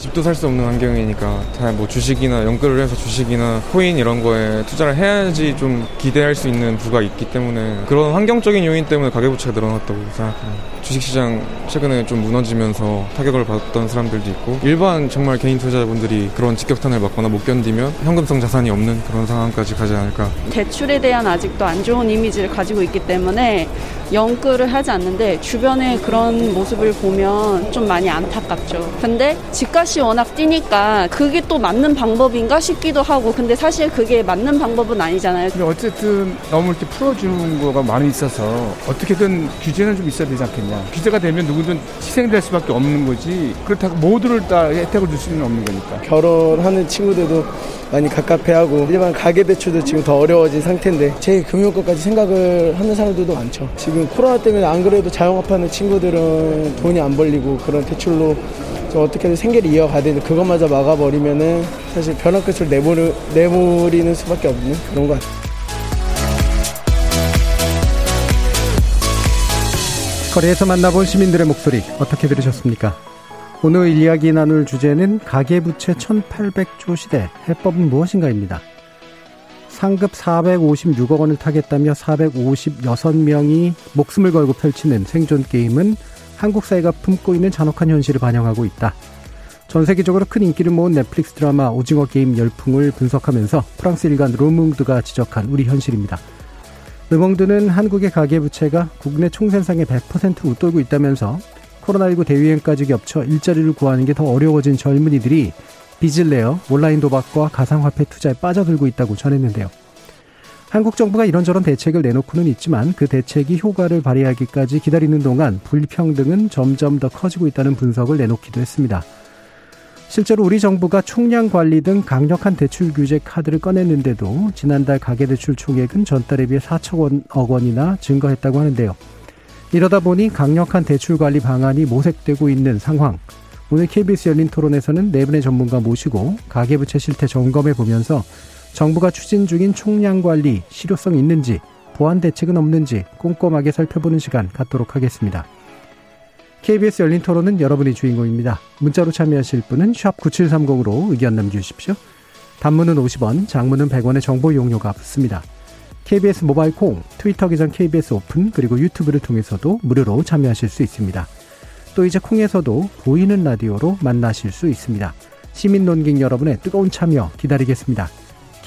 집도 살 수 없는 환경이니까 다 뭐 주식이나 연끌을 해서 주식이나 코인 이런 거에 투자를 해야지 좀 기대할 수 있는 부가 있기 때문에 그런 환경적인 요인 때문에 가계부채가 늘어났다고 생각합니다. 주식시장 최근에 좀 무너지면서 타격을 받았던 사람들도 있고 일반 정말 개인 투자자분들이 그런 직격탄을 맞거나 못 견디면 현금성 자산이 없는 그런 상황까지 가지 않을까. 대출에 대한 아직도 안 좋은 이미지를 가지고 있기 때문에 연끌을 하지 않는데 주변에 그런 모습을 보면 좀 많이 안타깝죠. 근데 집값 이 워낙 뛰니까 그게 또 맞는 방법인가 싶기도 하고 근데 사실 그게 맞는 방법은 아니잖아요. 근데 어쨌든 너무 이렇게 풀어주는 거가 많이 있어서 어떻게든 규제는 좀 있어야 되지 않겠냐. 규제가 되면 누구든 희생될 수밖에 없는 거지. 그렇다고 모두를 다 혜택을 줄 수는 없는 거니까. 결혼하는 친구들도 많이 갑갑해하고 일반 가계대출도 지금 더 어려워진 상태인데 제 금융권까지 생각을 하는 사람들도 많죠. 지금 코로나 때문에 안 그래도 자영업하는 친구들은 돈이 안 벌리고 그런 대출로 좀 어떻게든 생계를 이어가야 되는데 그것마저 막아버리면은 사실 벼랑 끝을 내버리, 내버리는 수밖에 없는 그런 것 같아요. 거리에서 만나본 시민들의 목소리 어떻게 들으셨습니까? 오늘 이야기 나눌 주제는 가계부채 1800조 시대 해법은 무엇인가입니다. 상급 456억 원을 타겠다며 456명이 목숨을 걸고 펼치는 생존 게임은 한국 사회가 품고 있는 잔혹한 현실을 반영하고 있다. 전 세계적으로 큰 인기를 모은 넷플릭스 드라마 오징어 게임 열풍을 분석하면서 프랑스 일간 르몽드가 지적한 우리 현실입니다. 르몽드는 한국의 가계부채가 국내 총생산의 100%를 웃돌고 있다면서 코로나19 대유행까지 겹쳐 일자리를 구하는 게 더 어려워진 젊은이들이 빚을 내어 온라인 도박과 가상화폐 투자에 빠져들고 있다고 전했는데요. 한국 정부가 이런저런 대책을 내놓고는 있지만 그 대책이 효과를 발휘하기까지 기다리는 동안 불평등은 점점 더 커지고 있다는 분석을 내놓기도 했습니다. 실제로 우리 정부가 총량 관리 등 강력한 대출 규제 카드를 꺼냈는데도 지난달 가계대출 총액은 전달에 비해 4천억 원이나 증가했다고 하는데요. 이러다 보니 강력한 대출 관리 방안이 모색되고 있는 상황. 오늘 KBS 열린 토론에서는 네 분의 전문가 모시고 가계부채 실태 점검해 보면서 정부가 추진 중인 총량 관리 실효성 있는지 보완 대책은 없는지 꼼꼼하게 살펴보는 시간 갖도록 하겠습니다. KBS 열린 토론은 여러분이 주인공입니다. 문자로 참여하실 분은 9730으로 의견 남겨주십시오. 단문은 50원, 장문은 100원의 정보 용료가 붙습니다. KBS 모바일 콩, 트위터 계정 KBS 오픈, 그리고 유튜브를 통해서도 무료로 참여하실 수 있습니다. 또 이제 콩에서도 보이는 라디오로 만나실 수 있습니다. 시민 논객 여러분의 뜨거운 참여 기다리겠습니다.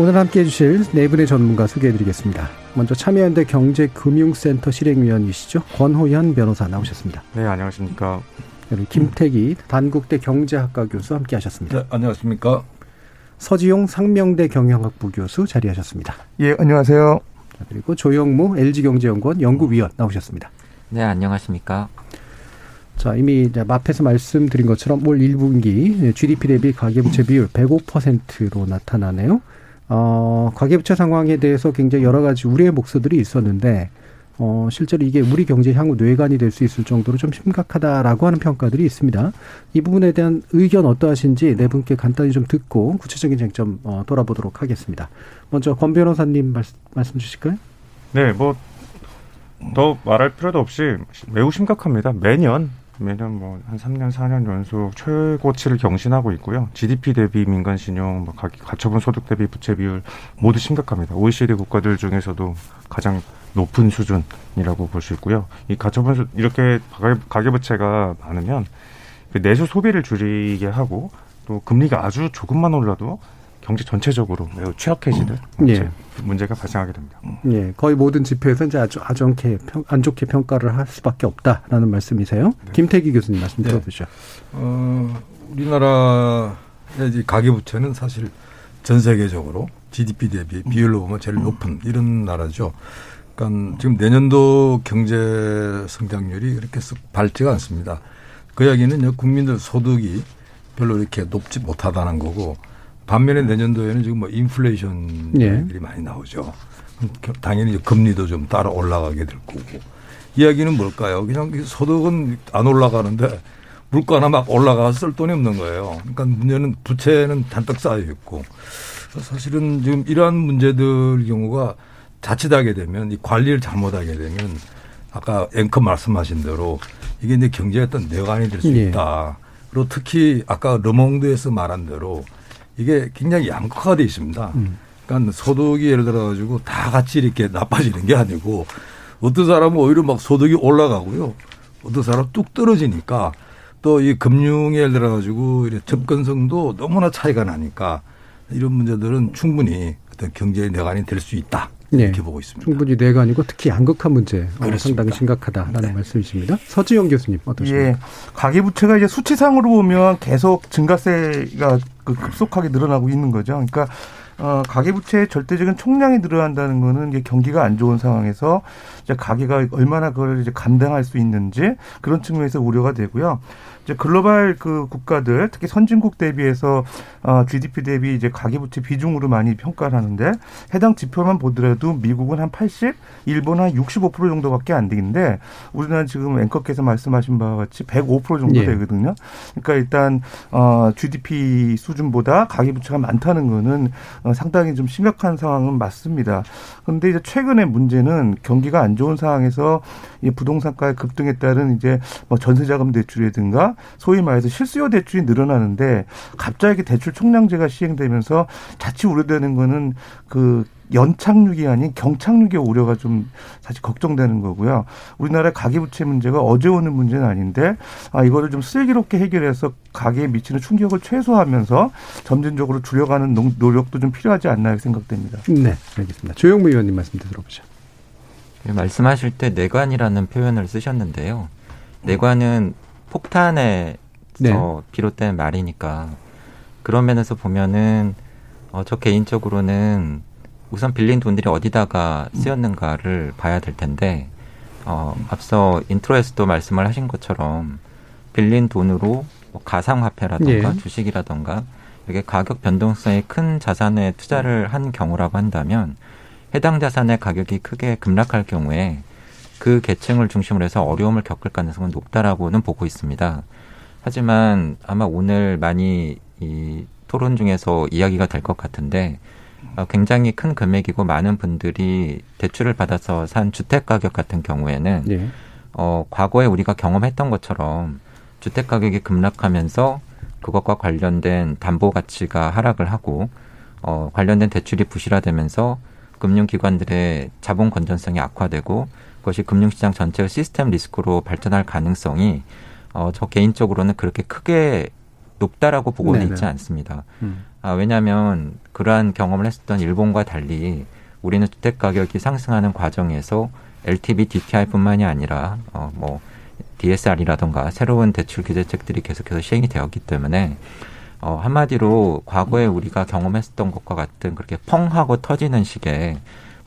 오늘 함께 해주실 네 분의 전문가 소개해드리겠습니다. 먼저 참여연대 경제금융센터 실행위원이시죠. 권호현 변호사 나오셨습니다. 네, 안녕하십니까. 그리고 김태기 단국대 경제학과 교수 함께 하셨습니다. 네, 안녕하십니까. 서지용 상명대 경영학부 교수 자리하셨습니다. 예, 안녕하세요. 그리고 조영무 LG경제연구원 연구위원 나오셨습니다. 네, 안녕하십니까. 자, 이미 이제 앞에서 말씀드린 것처럼 올 1분기 GDP 대비 가계부채 비율 105%로 나타나네요. 어, 가계부채 상황에 대해서 굉장히 여러 가지 우려의 목소들이 있었는데, 어, 실제로 이게 우리 경제 향후 뇌관이 될 수 있을 정도로 좀 심각하다라고 하는 평가들이 있습니다. 이 부분에 대한 의견 어떠하신지 네 분께 간단히 좀 듣고 구체적인 쟁점 어, 돌아보도록 하겠습니다. 먼저 권 변호사님 말씀, 말씀 주실까요? 네, 뭐, 더 말할 필요도 없이 매우 심각합니다. 매년, 매년 뭐, 한 3년, 4년 연속 최고치를 경신하고 있고요. GDP 대비 민간 신용, 뭐, 가처분 소득 대비 부채 비율 모두 심각합니다. OECD 국가들 중에서도 가장 높은 수준이라고 볼 수 있고요. 이 가처분 수, 이렇게 가계 부채가 많으면 그 내수 소비를 줄이게 하고 또 금리가 아주 조금만 올라도 경제 전체적으로 매우 취약해지는 예. 문제가 발생하게 됩니다. 예, 거의 모든 지표에서 이제 아주 아주 않게 평, 안 좋게 평가를 할 수밖에 없다라는 말씀이세요. 네. 김태기 교수님 말씀 들어보죠. 네. 어, 우리나라의 가계부채는 사실 전 세계적으로 GDP 대비 비율로 보면 제일 높은 이런 나라죠. 그러니까 지금 내년도 경제 성장률이 그렇게 썩 밝지가 않습니다. 그 이야기는 국민들 소득이 별로 이렇게 높지 못하다는 거고 반면에 내년도에는 지금 뭐 인플레이션 예. 들이 많이 나오죠. 당연히 금리도 좀 따라 올라가게 될 거고. 이야기는 뭘까요? 그냥 소득은 안 올라가는데 물가나 막 올라가 쓸 돈이 없는 거예요. 그러니까 문제는 부채는 단떡 쌓여 있고 사실은 지금 이러한 문제들 경우가 자칫하게 되면 이 관리를 잘못하게 되면 아까 앵커 말씀하신 대로 이게 이제 경제의 어떤 내관이 될수 예. 있다. 예. 그리고 특히 아까 르몽드에서 말한 대로 이게 굉장히 양극화가 돼 있습니다. 음. 그러니까 소득이 예를 들어 가지고 다 같이 이렇게 나빠지는 게 아니고 어떤 사람은 오히려 막 소득이 올라가고요. 어떤 사람은 뚝 떨어지니까 또 이 금융에 예를 들어 가지고 접근성도 너무나 차이가 나니까 이런 문제들은 충분히 어떤 경제의 내관이 될 수 있다. 네. 이렇게 네. 보고 있습니다. 충분히 내관이고 특히 양극화 문제 어, 상당히 심각하다라는 네. 말씀이십니다. 서지영 교수님 어떠십니까? 예, 가계부채가 이제 수치상으로 보면 계속 증가세가 그 급속하게 늘어나고 있는 거죠. 그러니까 어, 가계부채의 절대적인 총량이 늘어난다는 거는 이제 경기가 안 좋은 상황에서 이제 가계가 얼마나 그걸 이제 감당할 수 있는지 그런 측면에서 우려가 되고요. 이제 글로벌 그 국가들 특히 선진국 대비해서 어, GDP 대비 이제 가계부채 비중으로 많이 평가를 하는데 해당 지표만 보더라도 미국은 한 80, 일본은 한65% 정도밖에 안 되는데 우리나라는 지금 앵커께서 말씀하신 바와 같이 105% 정도 예. 되거든요. 그러니까 일단 어, GDP 수준보다 가계부채가 많다는 거는 어, 상당히 좀 심각한 상황은 맞습니다. 그런데 이제 최근의 문제는 경기가 안 좋은 상황에서 이 부동산가의 급등에 따른 이제 뭐 전세자금 대출이라든가 소위 말해서 실수요 대출이 늘어나는데 갑자기 대출 총량제가 시행되면서 자칫 우려되는 거는 그 연착륙이 아닌 경착륙의 우려가 좀 사실 걱정되는 거고요. 우리나라 가계부채 문제가 어제 오는 문제는 아닌데 아 이거를 좀 슬기롭게 해결해서 가계에 미치는 충격을 최소화하면서 점진적으로 줄여가는 노력도 좀 필요하지 않나 생각됩니다. 네, 알겠습니다. 조영무 의원님 말씀 들어보죠. 네, 말씀하실 때 내관이라는 표현을 쓰셨는데요. 내관은 폭탄에 네. 비롯된 말이니까 그런 면에서 보면은 어, 저 개인적으로는 우선 빌린 돈들이 어디다가 쓰였는가를 봐야 될 텐데 어, 앞서 인트로에서도 말씀을 하신 것처럼 빌린 돈으로 뭐 가상화폐라던가 예. 주식이라던가 이게 가격 변동성이 큰 자산에 투자를 한 경우라고 한다면 해당 자산의 가격이 크게 급락할 경우에 그 계층을 중심으로 해서 어려움을 겪을 가능성은 높다라고는 보고 있습니다. 하지만 아마 오늘 많이 이 토론 중에서 이야기가 될 것 같은데 어, 굉장히 큰 금액이고 많은 분들이 대출을 받아서 산 주택 가격 같은 경우에는 네. 어, 과거에 우리가 경험했던 것처럼 주택 가격이 급락하면서 그것과 관련된 담보 가치가 하락을 하고 어, 관련된 대출이 부실화되면서 금융기관들의 자본 건전성이 악화되고 그 것이 금융시장 전체의 시스템 리스크로 발전할 가능성이 어, 저 개인적으로는 그렇게 크게 높다라고 보고는 네네. 있지 않습니다. 음. 아, 왜냐하면 그러한 경험을 했었던 일본과 달리 우리는 주택 가격이 상승하는 과정에서 LTV, DTI뿐만이 아니라 어, 뭐 DSR이라던가 새로운 대출 규제책들이 계속해서 시행이 되었기 때문에 어, 한마디로 과거에 우리가 경험했었던 것과 같은 그렇게 펑 하고 터지는 식의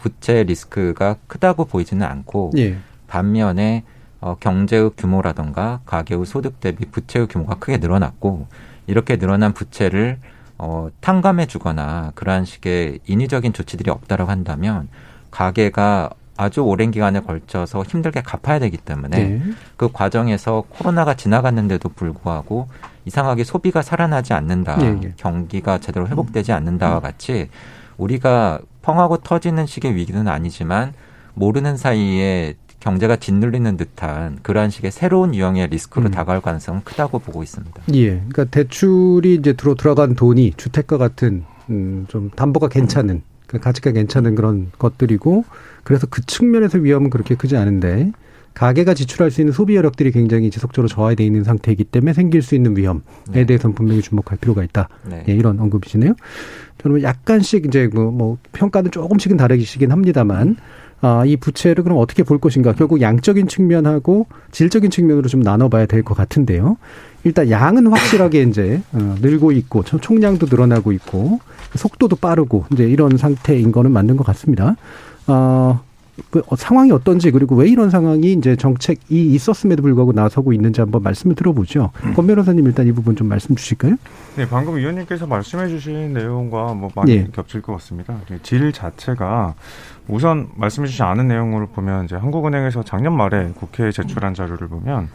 부채 리스크가 크다고 보이지는 않고 예. 반면에 어, 경제의 규모라던가 가계의 소득 대비 부채의 규모가 크게 늘어났고 이렇게 늘어난 부채를 어, 탕감해 주거나 그러한 식의 인위적인 조치들이 없다라고 한다면 가계가 아주 오랜 기간에 걸쳐서 힘들게 갚아야 되기 때문에 네. 그 과정에서 코로나가 지나갔는데도 불구하고 이상하게 소비가 살아나지 않는다, 네. 경기가 제대로 회복되지 않는다와 같이 우리가 펑하고 터지는 식의 위기는 아니지만 모르는 사이에 경제가 짓눌리는 듯한 그러한 식의 새로운 유형의 리스크로 음. 다가올 가능성은 크다고 보고 있습니다. 예. 그러니까 대출이 이제 들어 들어간 돈이 주택과 같은 음, 좀 담보가 괜찮은 그 가치가 괜찮은 그런 것들이고 그래서 그 측면에서 위험은 그렇게 크지 않은데 가계가 지출할 수 있는 소비 여력들이 굉장히 지속적으로 저하돼 있는 상태이기 때문에 생길 수 있는 위험에 네. 대해서는 분명히 주목할 필요가 있다. 네. 예, 이런 언급이시네요. 저는 약간씩 이제 뭐, 뭐 평가는 조금씩은 다르시긴 합니다만 아, 이 부채를 그럼 어떻게 볼 것인가? 결국 양적인 측면하고 질적인 측면으로 좀 나눠봐야 될 것 같은데요. 일단 양은 확실하게 이제 어, 늘고 있고 총량도 늘어나고 있고 속도도 빠르고 이제 이런 상태인 거는 맞는 것 같습니다. 어, 그 상황이 어떤지 그리고 왜 이런 상황이 이제 정책이 있었음에도 불구하고 나서고 있는지 한번 말씀을 들어보죠. 음. 권 변호사님 일단 이 부분 좀 말씀 주실까요? 네, 방금 위원님께서 말씀해주신 내용과 뭐 많이 네. 겹칠 것 같습니다. 질 자체가 우선 말씀해주지 않은 내용으로 보면 이제 한국은행에서 작년 말에 국회에 제출한 자료를 보면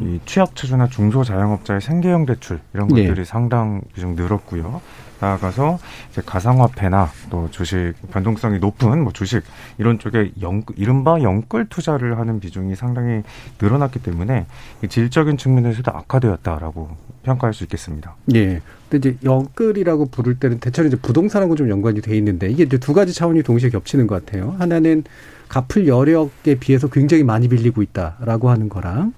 이 취약처주나 중소자영업자의 생계형 대출 이런 네. 것들이 네. 상당 비중 늘었고요. 나아가서 이제 가상화폐나 또 주식 변동성이 높은 뭐 주식 이런 쪽에 영, 이른바 영끌 투자를 하는 비중이 상당히 늘어났기 때문에 질적인 측면에서도 악화되었다라고 평가할 수 있겠습니다. 예. 근데 이제 영끌이라고 부를 때는 대체로 이제 부동산하고 좀 연관이 돼 있는데 이게 이제 두 가지 차원이 동시에 겹치는 것 같아요. 하나는 갚을 여력에 비해서 굉장히 많이 빌리고 있다라고 하는 거랑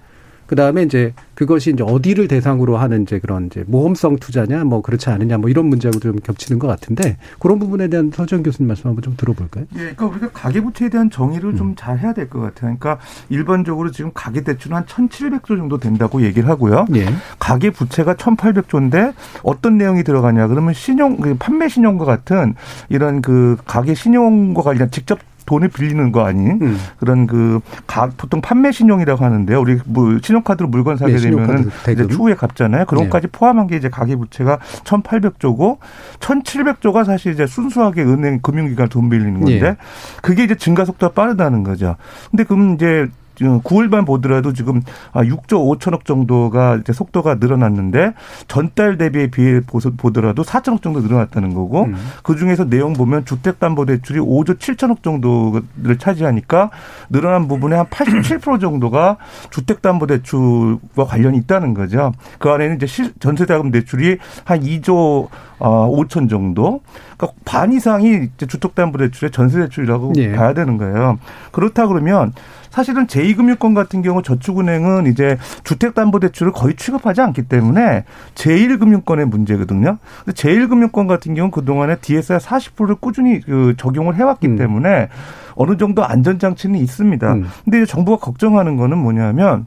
그 다음에 이제 그것이 이제 어디를 대상으로 하는 이제 그런 이제 모험성 투자냐 뭐 그렇지 않느냐 뭐 이런 문제하고 좀 겹치는 것 같은데 그런 부분에 대한 서정 교수님 말씀 한번 좀 들어볼까요? 예, 그러니까 우리가 가계부채에 대한 정의를 음. 좀잘 해야 될 것 같아요. 그러니까 일반적으로 지금 가계대출은 한 1,700조 정도 된다고 얘기를 하고요. 예. 가계부채가 1,800조인데 어떤 내용이 들어가냐 그러면 신용, 그 판매 신용과 같은 이런 그 가계 신용과 관련 직접 돈을 빌리는 거 아닌 음. 그런 그 가, 보통 판매 신용이라고 하는데요. 우리 뭐 신용카드로 물건 사게 네, 되면은 이제 추후에 갚잖아요. 그런 네. 것까지 포함한 게 이제 가계부채가 1,800조고 1,700조가 사실 이제 순수하게 은행 금융기관 돈 빌리는 건데 네. 그게 이제 증가 속도가 빠르다는 거죠. 근데 그럼 이제 9월만 보더라도 지금 6조 아, 5천억 정도가 이제 속도가 늘어났는데 전달 대비에 비해 보더라도 4천억 정도 늘어났다는 거고 음. 그 중에서 내용 보면 주택담보대출이 5조 7천억 정도를 차지하니까 늘어난 부분의 한 87% 정도가 주택담보대출과 관련이 있다는 거죠. 그 안에는 이제 전세자금 대출이 한 2조 5천 어, 정도. 그러니까 반 이상이 이제 주택담보대출의 전세대출이라고 예. 봐야 되는 거예요. 그렇다 그러면 사실은 제2금융권 같은 경우 저축은행은 이제 주택담보대출을 거의 취급하지 않기 때문에 제1금융권의 문제거든요. 근데 제1금융권 같은 경우는 그동안에 DSR 40%를 꾸준히 그 적용을 해왔기 음. 때문에 어느 정도 안전장치는 있습니다. 음. 근데 정부가 걱정하는 거는 뭐냐면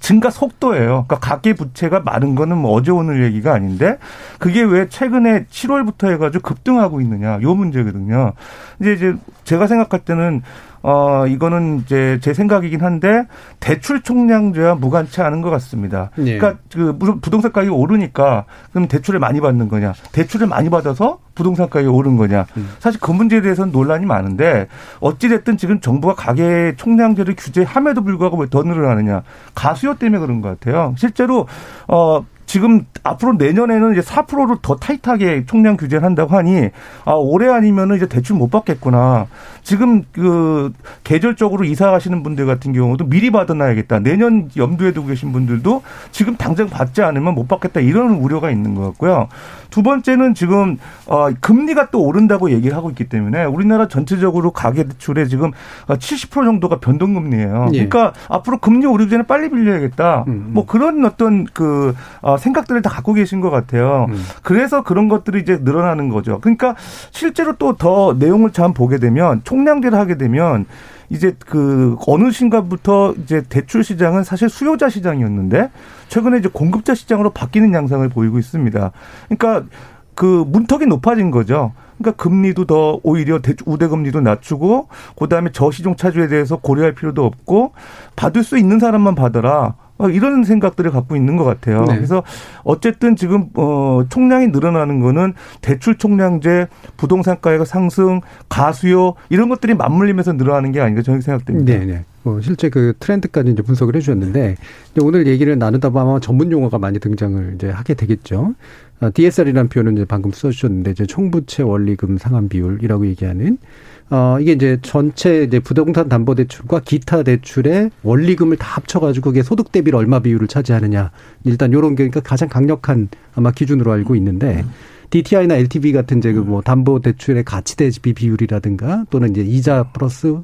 증가 속도예요. 그러니까 가계 부채가 많은 거는 뭐 어제 오늘 얘기가 아닌데 그게 왜 최근에 7월부터 해가지고 급등하고 있느냐 요 문제거든요. 이제 이제 제가 생각할 때는 어, 이거는 이제 제 생각이긴 한데 대출 총량제와 무관치 않은 것 같습니다. 예. 그러니까 그 부동산 가격이 오르니까 그럼 대출을 많이 받는 거냐? 대출을 많이 받아서 부동산 가격이 오른 거냐? 음. 사실 그 문제에 대해서는 논란이 많은데 어찌 됐든 지금 정부가 가계 총량제를 규제함에도 불구하고 왜 더 늘어나느냐? 가수요 때문에 그런 것 같아요. 실제로 어 지금 앞으로 내년에는 이제 4%로 더 타이트하게 총량 규제를 한다고 하니 아 올해 아니면은 이제 대출 못 받겠구나. 지금 그 계절적으로 이사 가시는 분들 같은 경우도 미리 받아놔야겠다. 내년 염두에 두고 계신 분들도 지금 당장 받지 않으면 못 받겠다 이런 우려가 있는 것 같고요. 두 번째는 지금 어 금리가 또 오른다고 얘기를 하고 있기 때문에 우리나라 전체적으로 가계 대출에 지금 70% 정도가 변동 금리예요. 예. 그러니까 앞으로 금리 오르기 전에 빨리 빌려야겠다. 음. 뭐 그런 어떤 그 어, 생각들을 다 갖고 계신 것 같아요. 음. 그래서 그런 것들이 이제 늘어나는 거죠. 그러니까 실제로 또 더 내용을 참 보게 되면 총량제를 하게 되면 이제 그 어느 순간부터 이제 대출 시장은 사실 수요자 시장이었는데 최근에 이제 공급자 시장으로 바뀌는 양상을 보이고 있습니다. 그러니까 그 문턱이 높아진 거죠. 그러니까 금리도 더 오히려 우대 금리도 낮추고 그다음에 저시중 차주에 대해서 고려할 필요도 없고 받을 수 있는 사람만 받아라. 어, 이런 생각들을 갖고 있는 것 같아요. 네. 그래서 어쨌든 지금 어 총량이 늘어나는 거는 대출 총량제, 부동산 가격 상승, 가수요 이런 것들이 맞물리면서 늘어나는 게 아닌가 저는 생각됩니다. 네, 네. 뭐 실제 그 트렌드까지 이제 분석을 해주셨는데 오늘 얘기를 나누다 보면 전문 용어가 많이 등장을 이제 하게 되겠죠. DSR이라는 표현은 이제 방금 써주셨는데 이제 총부채 원리금 상환 비율이라고 얘기하는 어, 이게 이제 전체 이제 부동산 담보 대출과 기타 대출의 원리금을 다 합쳐가지고 그게 소득 대비를 얼마 비율을 차지하느냐. 일단 요런 게 그러니까 가장 강력한 아마 기준으로 알고 있는데 DTI나 LTV 같은 이제 그뭐 담보 대출의 가치 대비 비율이라든가 또는 이제 이자 플러스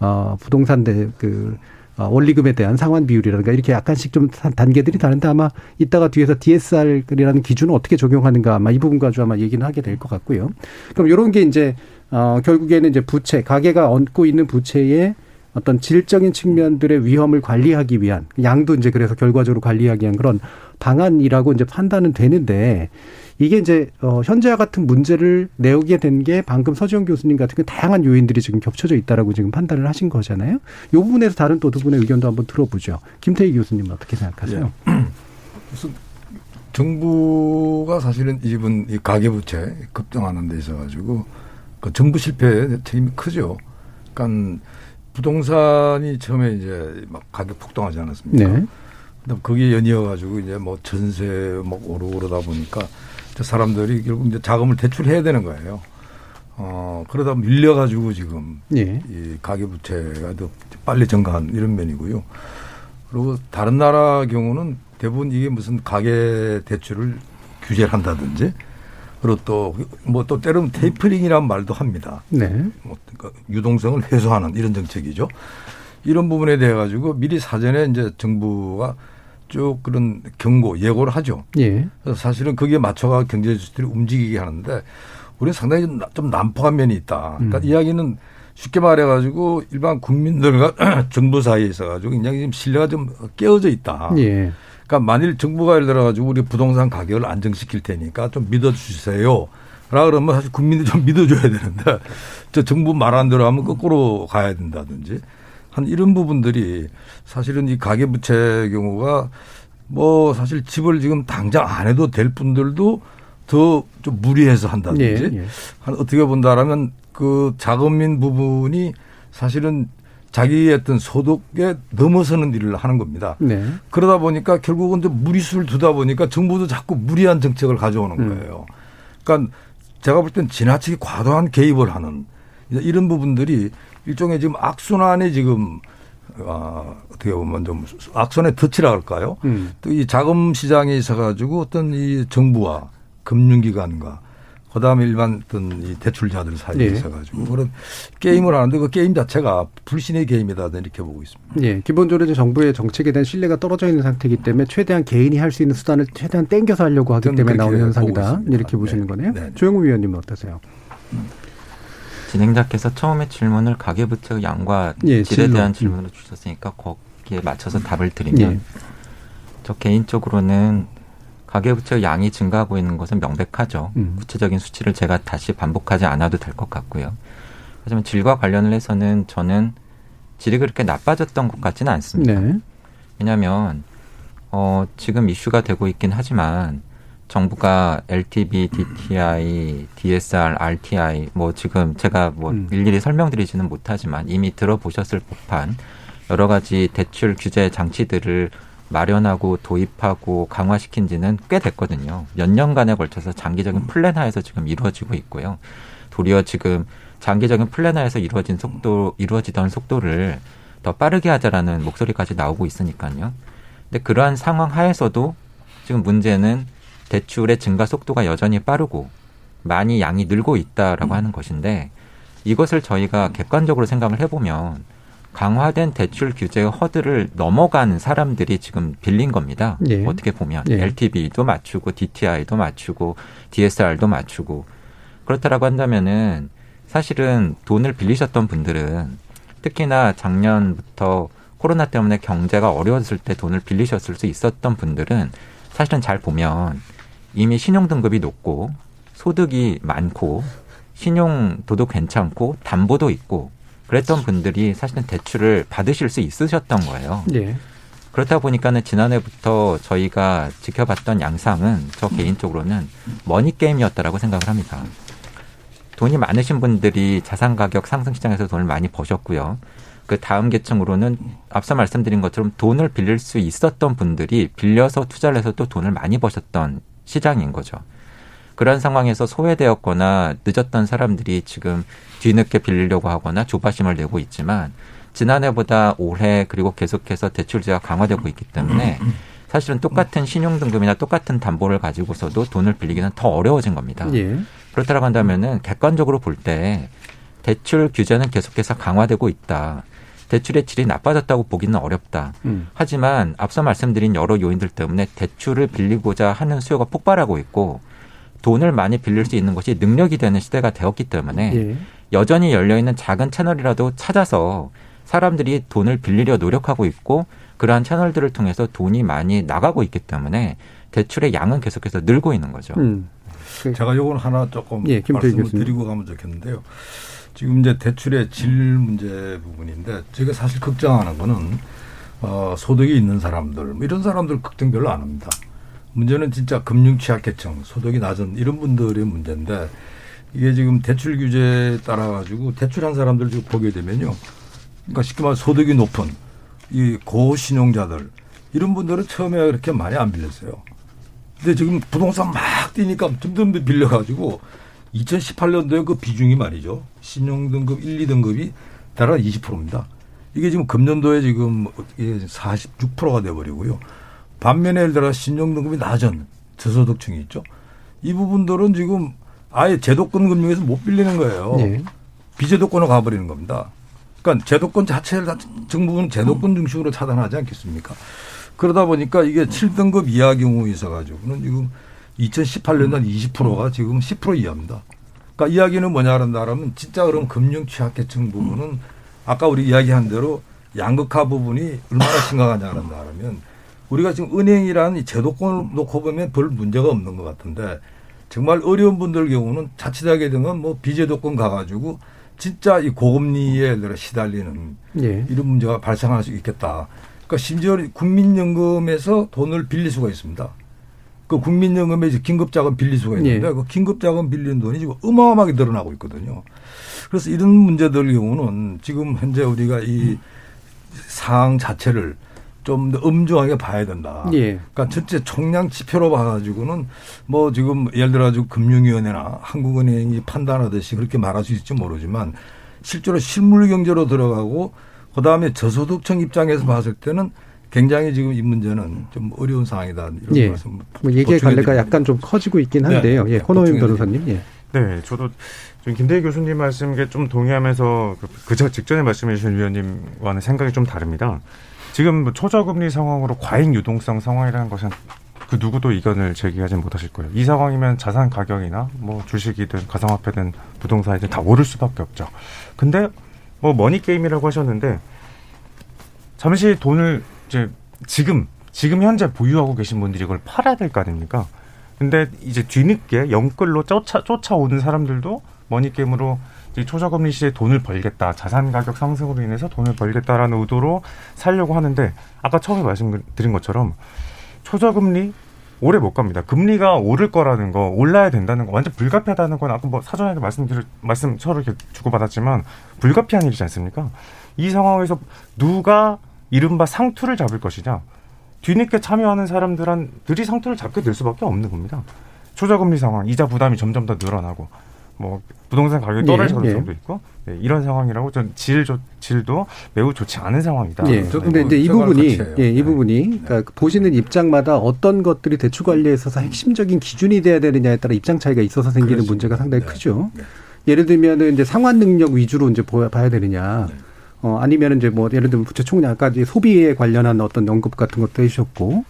어 부동산 대그 어, 원리금에 대한 상환 비율이라든가 이렇게 약간씩 좀 단계들이 다른데 아마 이따가 뒤에서 DSR이라는 기준을 어떻게 적용하는가 아마 이 부분 가지고 아마 얘기는 하게 될 것 같고요. 그럼 이런 게 이제 어 결국에는 이제 부채 가계가 얹고 있는 부채에 어떤 질적인 측면들의 위험을 관리하기 위한 양도 이제 그래서 결과적으로 관리하기 위한 그런 방안이라고 이제 판단은 되는데 이게 이제 어 현재와 같은 문제를 내오게 된 게 방금 서지영 교수님 같은 그 다양한 요인들이 지금 겹쳐져 있다라고 지금 판단을 하신 거잖아요. 이 부분에서 다른 또 두 분의 의견도 한번 들어보죠. 김태희 교수님은 어떻게 생각하세요? 무슨 정부가 사실은 이분 이 가계부채 급등하는 데 있어 가지고 그 정부 실패의 책임이 크죠. 그러니까 부동산이 처음에 이제 막 가격 폭등하지 않았습니까? 네. 그다음 거기에 연이어 가지고 이제 뭐 전세 막 오르고 그러다 보니까 사람들이 결국 이제 자금을 대출해야 되는 거예요. 어, 그러다 밀려 가지고 지금 예. 이 가계 부채가 더 빨리 증가한 이런 면이고요. 그리고 다른 나라 경우는 대부분 이게 무슨 가계 대출을 규제를 한다든지 그리고 또 뭐 또 때로는 테이퍼링이라는 말도 합니다. 네. 뭐 그러니까 유동성을 해소하는 이런 정책이죠. 이런 부분에 대해 가지고 미리 사전에 이제 정부가 쭉 그런 경고, 예고를 하죠. 예. 그래서 사실은 거기에 맞춰가 경제 주들이 움직이게 하는데 우리는 상당히 좀 난폭한 면이 있다. 그러니까 음. 이야기는 쉽게 말해가지고 일반 국민들과 정부 사이에 있어가지고 굉장히 지금 신뢰가 좀 깨어져 있다. 예. 그러니까 만일 정부가 예를 들어 가지고 우리 부동산 가격을 안정시킬 테니까 좀 믿어 주세요. 라 그러면 사실 국민들이 좀 믿어줘야 되는데 저 정부 말한 대로 하면 거꾸로 가야 된다든지 한 이런 부분들이 사실은 이 가계부채 경우가 뭐 사실 집을 지금 당장 안 해도 될 분들도 더 좀 무리해서 한다든지 예, 예. 한 어떻게 본다라면 그 자금민 부분이 사실은 자기의 어떤 소득에 넘어서는 일을 하는 겁니다. 네. 그러다 보니까 결국은 좀 무리수를 두다 보니까 정부도 자꾸 무리한 정책을 가져오는 음. 거예요. 그러니까 제가 볼 땐 지나치게 과도한 개입을 하는 이런 부분들이 일종의 지금 악순환에 지금 아, 어떻게 보면 좀 악순환의 덫이라 할까요? 음. 또이 자금 시장에 있어 가지고 어떤 이 정부와 금융기관과 그다음에 일반 어떤 이 대출자들 사이에 네. 있어 가지고 그런 게임을 하는데 그 게임 자체가 불신의 게임이다 이렇게 보고 있습니다. 예. 기본적으로 이제 정부의 정책에 대한 신뢰가 떨어져 있는 상태이기 때문에 최대한 개인이 할 수 있는 수단을 최대한 땡겨서 하려고 하기 때문에 나오는 현상이다. 이렇게 보시는 네. 거네요. 네. 조영우 위원님은 어떠세요? 음. 진행자께서 처음에 질문을 가계부채 양과 예, 질에 대한 질문을 주셨으니까 거기에 맞춰서 답을 드리면 예. 저 개인적으로는 가계부채 양이 증가하고 있는 것은 명백하죠. 음. 구체적인 수치를 제가 다시 반복하지 않아도 될 것 같고요. 하지만 질과 관련을 해서는 저는 질이 그렇게 나빠졌던 것 같지는 않습니다. 네. 왜냐하면 어, 지금 이슈가 되고 있긴 하지만 정부가 LTV, DTI, DSR, RTI 뭐 지금 제가 뭐 음. 일일이 설명드리지는 못하지만 이미 들어보셨을 법한 여러 가지 대출 규제 장치들을 마련하고 도입하고 강화시킨 지는 꽤 됐거든요. 몇 년간에 걸쳐서 장기적인 음. 플랜 하에서 지금 이루어지고 있고요. 도리어 지금 장기적인 플랜 하에서 이루어진 속도, 이루어지던 속도를 더 빠르게 하자라는 목소리까지 나오고 있으니까요. 근데 그러한 상황 하에서도 지금 문제는 대출의 증가 속도가 여전히 빠르고 많이 양이 늘고 있다라고 음. 하는 것인데 이것을 저희가 객관적으로 생각을 해보면 강화된 대출 규제의 허들을 넘어가는 사람들이 지금 빌린 겁니다. 예. 어떻게 보면 예. LTV도 맞추고 DTI도 맞추고 DSR도 맞추고 그렇다라고 한다면은 사실은 돈을 빌리셨던 분들은 특히나 작년부터 코로나 때문에 경제가 어려웠을 때 돈을 빌리셨을 수 있었던 분들은 사실은 잘 보면 이미 신용 등급이 높고 소득이 많고 신용 도도 괜찮고 담보도 있고 그랬던 분들이 사실은 대출을 받으실 수 있으셨던 거예요. 네. 그렇다 보니까는 지난해부터 저희가 지켜봤던 양상은 저 개인적으로는 머니 게임이었다라고 생각을 합니다. 돈이 많으신 분들이 자산 가격 상승 시장에서 돈을 많이 버셨고요. 그 다음 계층으로는 앞서 말씀드린 것처럼 돈을 빌릴 수 있었던 분들이 빌려서 투자를 해서 또 돈을 많이 버셨던 시장인 거죠. 그런 상황에서 소외되었거나 늦었던 사람들이 지금 뒤늦게 빌리려고 하거나 조바심을 내고 있지만 지난해보다 올해 그리고 계속해서 대출제가 강화되고 있기 때문에 사실은 똑같은 신용등급이나 똑같은 담보를 가지고서도 돈을 빌리기는 더 어려워진 겁니다. 예. 그렇다고 한다면은 객관적으로 볼 때 대출 규제는 계속해서 강화되고 있다. 대출의 질이 나빠졌다고 보기는 어렵다. 음. 하지만 앞서 말씀드린 여러 요인들 때문에 대출을 빌리고자 하는 수요가 폭발하고 있고 돈을 많이 빌릴 수 있는 것이 능력이 되는 시대가 되었기 때문에 예. 여전히 열려 있는 작은 채널이라도 찾아서 사람들이 돈을 빌리려 노력하고 있고 그러한 채널들을 통해서 돈이 많이 나가고 있기 때문에 대출의 양은 계속해서 늘고 있는 거죠. 음. 제가 요건 하나 조금 예, 말씀을 교수님. 드리고 가면 좋겠는데요. 지금 이제 대출의 질 문제 부분인데 제가 사실 걱정하는 거는 어, 소득이 있는 사람들 뭐 이런 사람들 걱정 별로 안 합니다. 문제는 진짜 금융 취약계층, 소득이 낮은 이런 분들의 문제인데 이게 지금 대출 규제에 따라 가지고 대출한 사람들 지금 보게 되면요. 그러니까 쉽게 말해 소득이 높은 이 고신용자들 이런 분들은 처음에 그렇게 많이 안 빌렸어요. 근데 지금 부동산 막 뛰니까 듬듬 빌려 가지고 2018년도에 그 비중이 말이죠. 신용등급 1, 2등급이 달아 20%입니다. 이게 지금 금년도에 지금 46%가 돼버리고요. 반면에 예를 들어 신용등급이 낮은 저소득층이 있죠. 이 부분들은 지금 아예 제도권 금융에서 못 빌리는 거예요. 네. 비제도권으로 가버리는 겁니다. 그러니까 제도권 자체를 정부는 제도권 중심으로 차단하지 않겠습니까? 그러다 보니까 이게 7등급 이하 경우 있어가지고는 지금 2018년도 20%가 지금 10% 이하입니다. 그러니까 이야기는 뭐냐는 하면 진짜 그럼 금융 취약계층 부분은 아까 우리 이야기한 대로 양극화 부분이 얼마나 심각하냐는 하면 우리가 지금 은행이라는 제도권을 놓고 보면 별 문제가 없는 것 같은데 정말 어려운 분들 경우는 자칫하게 되면 뭐 비제도권 가가지고 진짜 이 고금리에 시달리는 예. 이런 문제가 발생할 수 있겠다. 그러니까 심지어 국민연금에서 돈을 빌릴 수가 있습니다. 그 국민연금에 이제 긴급자금 빌릴 수가 있는데 예. 그 긴급자금 빌리는 돈이 지금 어마어마하게 늘어나고 있거든요. 그래서 이런 문제들 경우는 지금 현재 우리가 이 상황 자체를 좀더 엄중하게 봐야 된다. 예. 그러니까 전체 총량 지표로 봐가지고는 뭐 지금 예를 들어 가지고 금융위원회나 한국은행이 판단하듯이 그렇게 말할 수 있을지 모르지만 실제로 실물 경제로 들어가고 그 다음에 저소득층 입장에서 봤을 때는 굉장히 지금 이 문제는 좀 어려운 상황이다 이런 예. 말씀. 뭐 얘기의 갈래가 약간 좀 커지고 있긴 네. 한데요. 네. 예, 코노영 변호사님. 예. 네, 저도 좀 김대희 교수님 말씀에 좀 동의하면서 그, 그 직전에 말씀해 주신 위원님과는 생각이 좀 다릅니다. 지금 뭐 초저금리 상황으로 과잉 유동성 상황이라는 것은 그 누구도 이견을 제기하지 못하실 거예요. 이 상황이면 자산 가격이나 뭐 주식이든 가상화폐든 부동산이든 다 오를 수밖에 없죠. 근데 뭐 머니 게임이라고 하셨는데 잠시 돈을 이제 지금 지금 현재 보유하고 계신 분들이 이걸 팔아야 될 거 아닙니까? 근데 이제 뒤늦게 영끌로 쫓아 쫓아오는 사람들도 머니 게임으로 초저금리 시에 돈을 벌겠다 자산 가격 상승으로 인해서 돈을 벌겠다라는 의도로 살려고 하는데 아까 처음에 말씀드린 것처럼 초저금리 오래 못 갑니다. 금리가 오를 거라는 거, 올라야 된다는 거, 완전 불가피하다는 건 아까 뭐 사전에 말씀드릴, 말씀 서로 이렇게 주고받았지만 불가피한 일이지 않습니까? 이 상황에서 누가 이른바 상투를 잡을 것이냐. 뒤늦게 참여하는 사람들한들이 상투를 잡게 될 수밖에 없는 겁니다. 초저금리 상황, 이자 부담이 점점 더 늘어나고 뭐 부동산 가격이 떨어질 예, 가능성도 예. 있고 네, 이런 상황이라고 전 질, 질도 매우 좋지 않은 상황이다. 예. 그런데 이제 이 부분이 예, 이 네. 부분이 그러니까 보시는 입장마다 어떤 것들이 대출 관리에 있어서 핵심적인 기준이 돼야 되느냐에 따라 입장 차이가 있어서 생기는 그렇습니다. 문제가 상당히 네. 크죠. 네. 예를 들면은 이제 상환 능력 위주로 이제 봐야 되느냐. 네. 어, 아니면 이제 뭐 예를 들면 부채 총량 아까 소비에 관련한 어떤 언급 같은 것도 해주셨고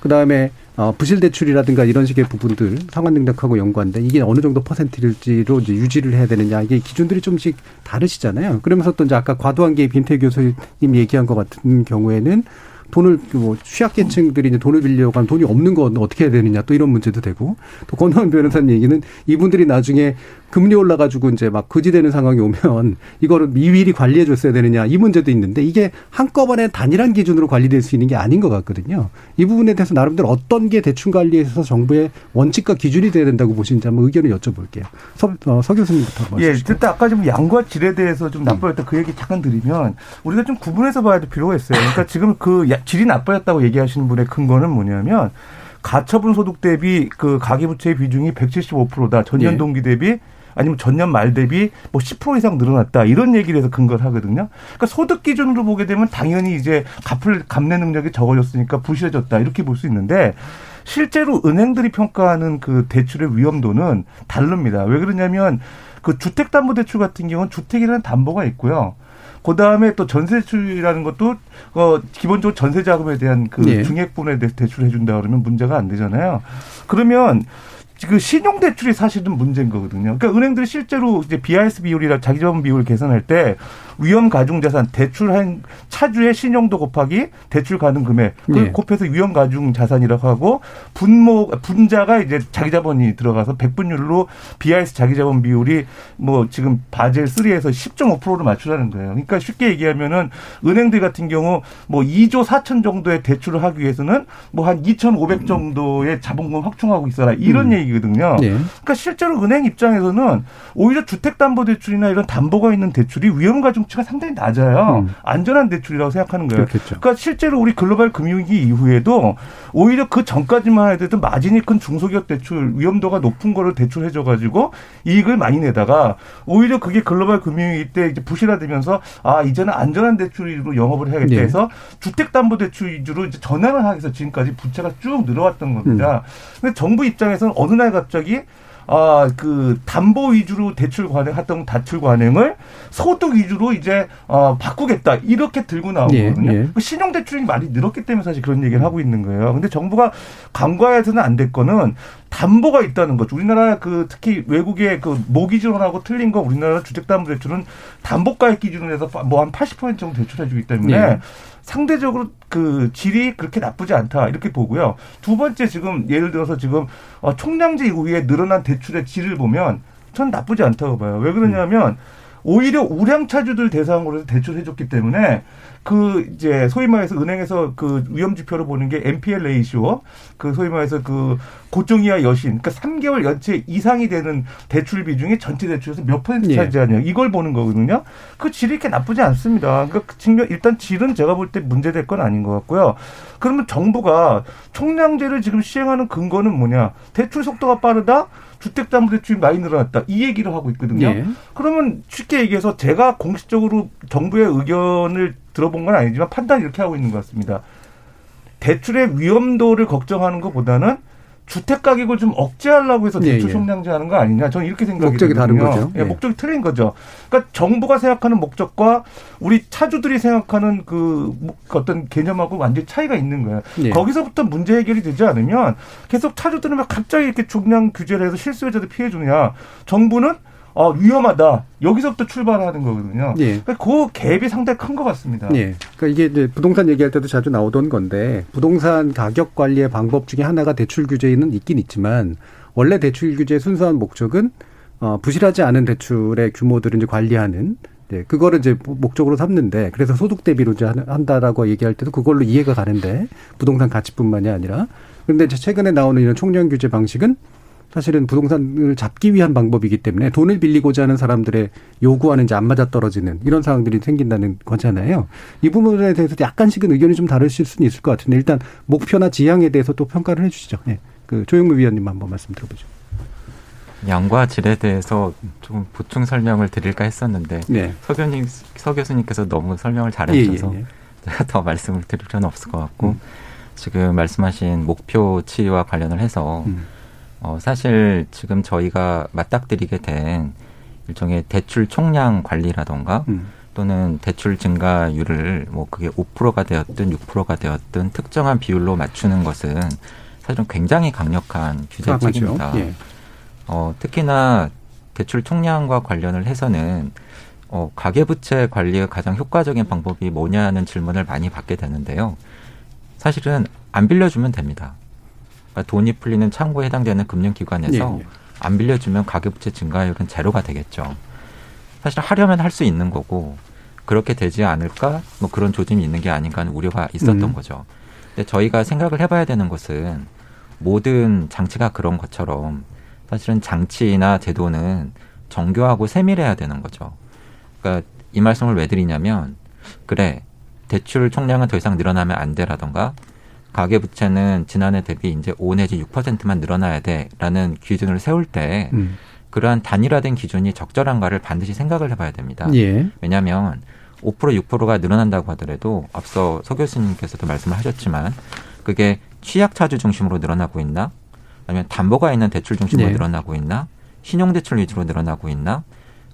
그 다음에 어, 부실 대출이라든가 이런 식의 부분들 상환 능력하고 연관돼 이게 어느 정도 퍼센트일지로 이제 유지를 해야 되느냐 이게 기준들이 좀씩 다르시잖아요. 그러면서 또 이제 아까 과도한 개입 빈태 교수님 얘기한 것 같은 경우에는 돈을 뭐 취약계층들이 이제 돈을 빌려고 하면 돈이 없는 건 어떻게 해야 되느냐 또 이런 문제도 되고 또 권호원 변호사님 얘기는 이분들이 나중에 금리 올라가지고 이제 막 거지되는 상황이 오면 이거를 미밀히 관리해 줬어야 되느냐 이 문제도 있는데 이게 한꺼번에 단일한 기준으로 관리될 수 있는 게 아닌 것 같거든요. 이 부분에 대해서 나름대로 어떤 게 대출 관리에 있어서 정부의 원칙과 기준이 돼야 된다고 보시는지 한번 의견을 여쭤볼게요. 서, 어, 서 교수님부터 예, 일단 아까 좀 양과 질에 대해서 좀 나빠졌다 그 얘기 잠깐 드리면 우리가 좀 구분해서 봐야 될 필요가 있어요. 그러니까 지금 그 질이 나빠졌다고 얘기하시는 분의 근거는 뭐냐면 가처분 소득 대비 그 가계부채의 비중이 175%다. 전년 예. 동기 대비 아니면 전년 말 대비 뭐 10% 이상 늘어났다 이런 얘기를 해서 근거를 하거든요. 그러니까 소득 기준으로 보게 되면 당연히 이제 갚을 감내 능력이 적어졌으니까 부실해졌다 이렇게 볼 수 있는데 실제로 은행들이 평가하는 그 대출의 위험도는 다릅니다. 왜 그러냐면 그 주택담보대출 같은 경우는 주택이라는 담보가 있고요. 그 다음에 또 전세 대출이라는 것도 어 기본적으로 전세 자금에 대한 그 예. 중액분에 대해서 대출해 준다 그러면 문제가 안 되잖아요. 그러면 그 신용 대출이 사실은 문제인 거거든요. 그러니까 은행들이 실제로 이제 BIS 비율이라 자기 자본 비율을 계산할 때 위험 가중 자산 대출한 차주의 신용도 곱하기 대출 가능 금액 그걸 네. 곱해서 위험 가중 자산이라고 하고 분모 분자가 이제 자기 자본이 들어가서 백분율로 BIS 자기 자본 비율이 뭐 지금 바젤 3에서 10.5%로 맞추라는 거예요. 그러니까 쉽게 얘기하면은 은행들 같은 경우 뭐 2조 4천 정도의 대출을 하기 위해서는 뭐 한 2,500 정도의 자본금 확충하고 있어라 이런 음. 얘기거든요. 네. 그러니까 실제로 은행 입장에서는 오히려 주택담보대출이나 이런 담보가 있는 대출이 위험 가중 가치가 상당히 낮아요. 음. 안전한 대출이라고 생각하는 거예요. 그렇겠죠. 그러니까 실제로 우리 글로벌 금융위기 이후에도 오히려 그 전까지만 해도 마진이 큰 중소기업 대출 위험도가 높은 거를 대출해줘 가지고 이익을 많이 내다가 오히려 그게 글로벌 금융위기 때 이제 부실화되면서 아 이제는 안전한 대출로 영업을 해야겠다 네. 해서 주택담보대출 위주로 이제 전환을 하기 위해서 지금까지 부채가 쭉 늘어왔던 겁니다. 음. 근데 정부 입장에서는 어느 날 갑자기 아, 그 담보 위주로 대출 관행 했던 대출 관행을 소득 위주로 이제 어 바꾸겠다 이렇게 들고 나오거든요. 예, 예. 그 신용 대출이 많이 늘었기 때문에 사실 그런 얘기를 하고 있는 거예요. 근데 정부가 간과해서는 안 될 거는 담보가 있다는 거죠. 우리나라 그 특히 외국의 그 모기지론하고 틀린 거 우리나라 주택담보대출은 담보가액 기준으로 해서 뭐 한 80% 정도 대출해주기 때문에 예. 상대적으로 그 질이 그렇게 나쁘지 않다 이렇게 보고요. 두 번째 지금 예를 들어서 지금 어, 총량제 이후에 늘어난 대출의 질을 보면 전 나쁘지 않다고 봐요. 왜 그러냐면 오히려 우량차주들 대상으로 대출해줬기 때문에 그 이제 소위 말해서 은행에서 그 위험 지표로 보는 게 NPL 레이시오 그 소위 말해서 그 고정 이하 여신 그러니까 3개월 연체 이상이 되는 대출 비중이 전체 대출에서 몇 퍼센트 예. 차지하냐 이걸 보는 거거든요. 그 질이 이렇게 나쁘지 않습니다. 그러니까 그 측면 일단 질은 제가 볼 때 문제될 건 아닌 것 같고요. 그러면 정부가 총량제를 지금 시행하는 근거는 뭐냐? 대출 속도가 빠르다. 주택담보대출이 많이 늘어났다. 이 얘기를 하고 있거든요. 예. 그러면 쉽게 얘기해서 제가 공식적으로 정부의 의견을 들어본 건 아니지만 판단 이렇게 하고 있는 것 같습니다. 대출의 위험도를 걱정하는 것보다는 주택 가격을 좀 억제하려고 해서 예, 대출 총량제 하는 거 아니냐. 저는 이렇게 생각이 목적이 다른 거죠. 예, 목적이 틀린 거죠. 그러니까 정부가 생각하는 목적과 우리 차주들이 생각하는 그 어떤 개념하고 완전 히 차이가 있는 거예요. 예. 거기서부터 문제 해결이 되지 않으면 계속 차주들은 갑자기 이렇게 총량 규제를 해서 실수요자들 피해 주느냐. 정부는 어, 위험하다. 여기서부터 출발하는 거거든요. 예. 그러니까 그 갭이 상당히 큰 것 같습니다. 예. 그러니까 이게 이제 부동산 얘기할 때도 자주 나오던 건데 부동산 가격 관리의 방법 중에 하나가 대출 규제는 있긴 있지만 원래 대출 규제의 순수한 목적은 어, 부실하지 않은 대출의 규모들을 이제 관리하는 예, 그거를 이제 목적으로 삼는데 그래서 소득 대비로 이제 한다라고 얘기할 때도 그걸로 이해가 가는데 부동산 가치뿐만이 아니라 그런데 최근에 나오는 이런 총량 규제 방식은 사실은 부동산을 잡기 위한 방법이기 때문에 돈을 빌리고자 하는 사람들의 요구와는 이제 안 맞아 떨어지는 이런 상황들이 생긴다는 거잖아요. 이 부분에 대해서 약간씩은 의견이 좀 다르실 수는 있을 것 같은데 일단 목표나 지향에 대해서 또 평가를 해 주시죠. 네. 그 조영무 위원님 한번 말씀 들어보죠. 양과 질에 대해서 좀 보충 설명을 드릴까 했었는데 네. 서 교수님 서 교수님께서 너무 설명을 잘해주셔서 예, 예, 예. 제가 더 말씀을 드릴 필요는 없을 것 같고 음. 지금 말씀하신 목표치와 관련을 해서 음. 어, 사실 지금 저희가 맞닥뜨리게 된 일종의 대출 총량 관리라던가 음. 또는 대출 증가율을 뭐 그게 5%가 되었든 6%가 되었든 특정한 비율로 맞추는 것은 사실은 굉장히 강력한 규제책입니다. 예. 어, 특히나 대출 총량과 관련을 해서는 어, 가계부채 관리의 가장 효과적인 방법이 뭐냐는 질문을 많이 받게 되는데요. 사실은 안 빌려주면 됩니다. 돈이 풀리는 창구에 해당되는 금융기관에서 예, 예. 안 빌려주면 가계부채 증가율은 제로가 되겠죠. 사실 하려면 할 수 있는 거고 그렇게 되지 않을까 뭐 그런 조짐이 있는 게 아닌가 하는 우려가 있었던 음. 거죠. 근데 저희가 생각을 해봐야 되는 것은 모든 장치가 그런 것처럼 사실은 장치나 제도는 정교하고 세밀해야 되는 거죠. 그러니까 이 말씀을 왜 드리냐면 그래 대출 총량은 더 이상 늘어나면 안 돼라던가 가계 부채는 지난해 대비 이제 5 내지 6%만 늘어나야 돼라는 기준을 세울 때 음. 그러한 단일화된 기준이 적절한가를 반드시 생각을 해봐야 됩니다. 예. 왜냐하면 5% 6%가 늘어난다고 하더라도 앞서 서 교수님께서도 말씀을 하셨지만 그게 취약차주 중심으로 늘어나고 있나 아니면 담보가 있는 대출 중심으로 네. 늘어나고 있나 신용대출 위주로 늘어나고 있나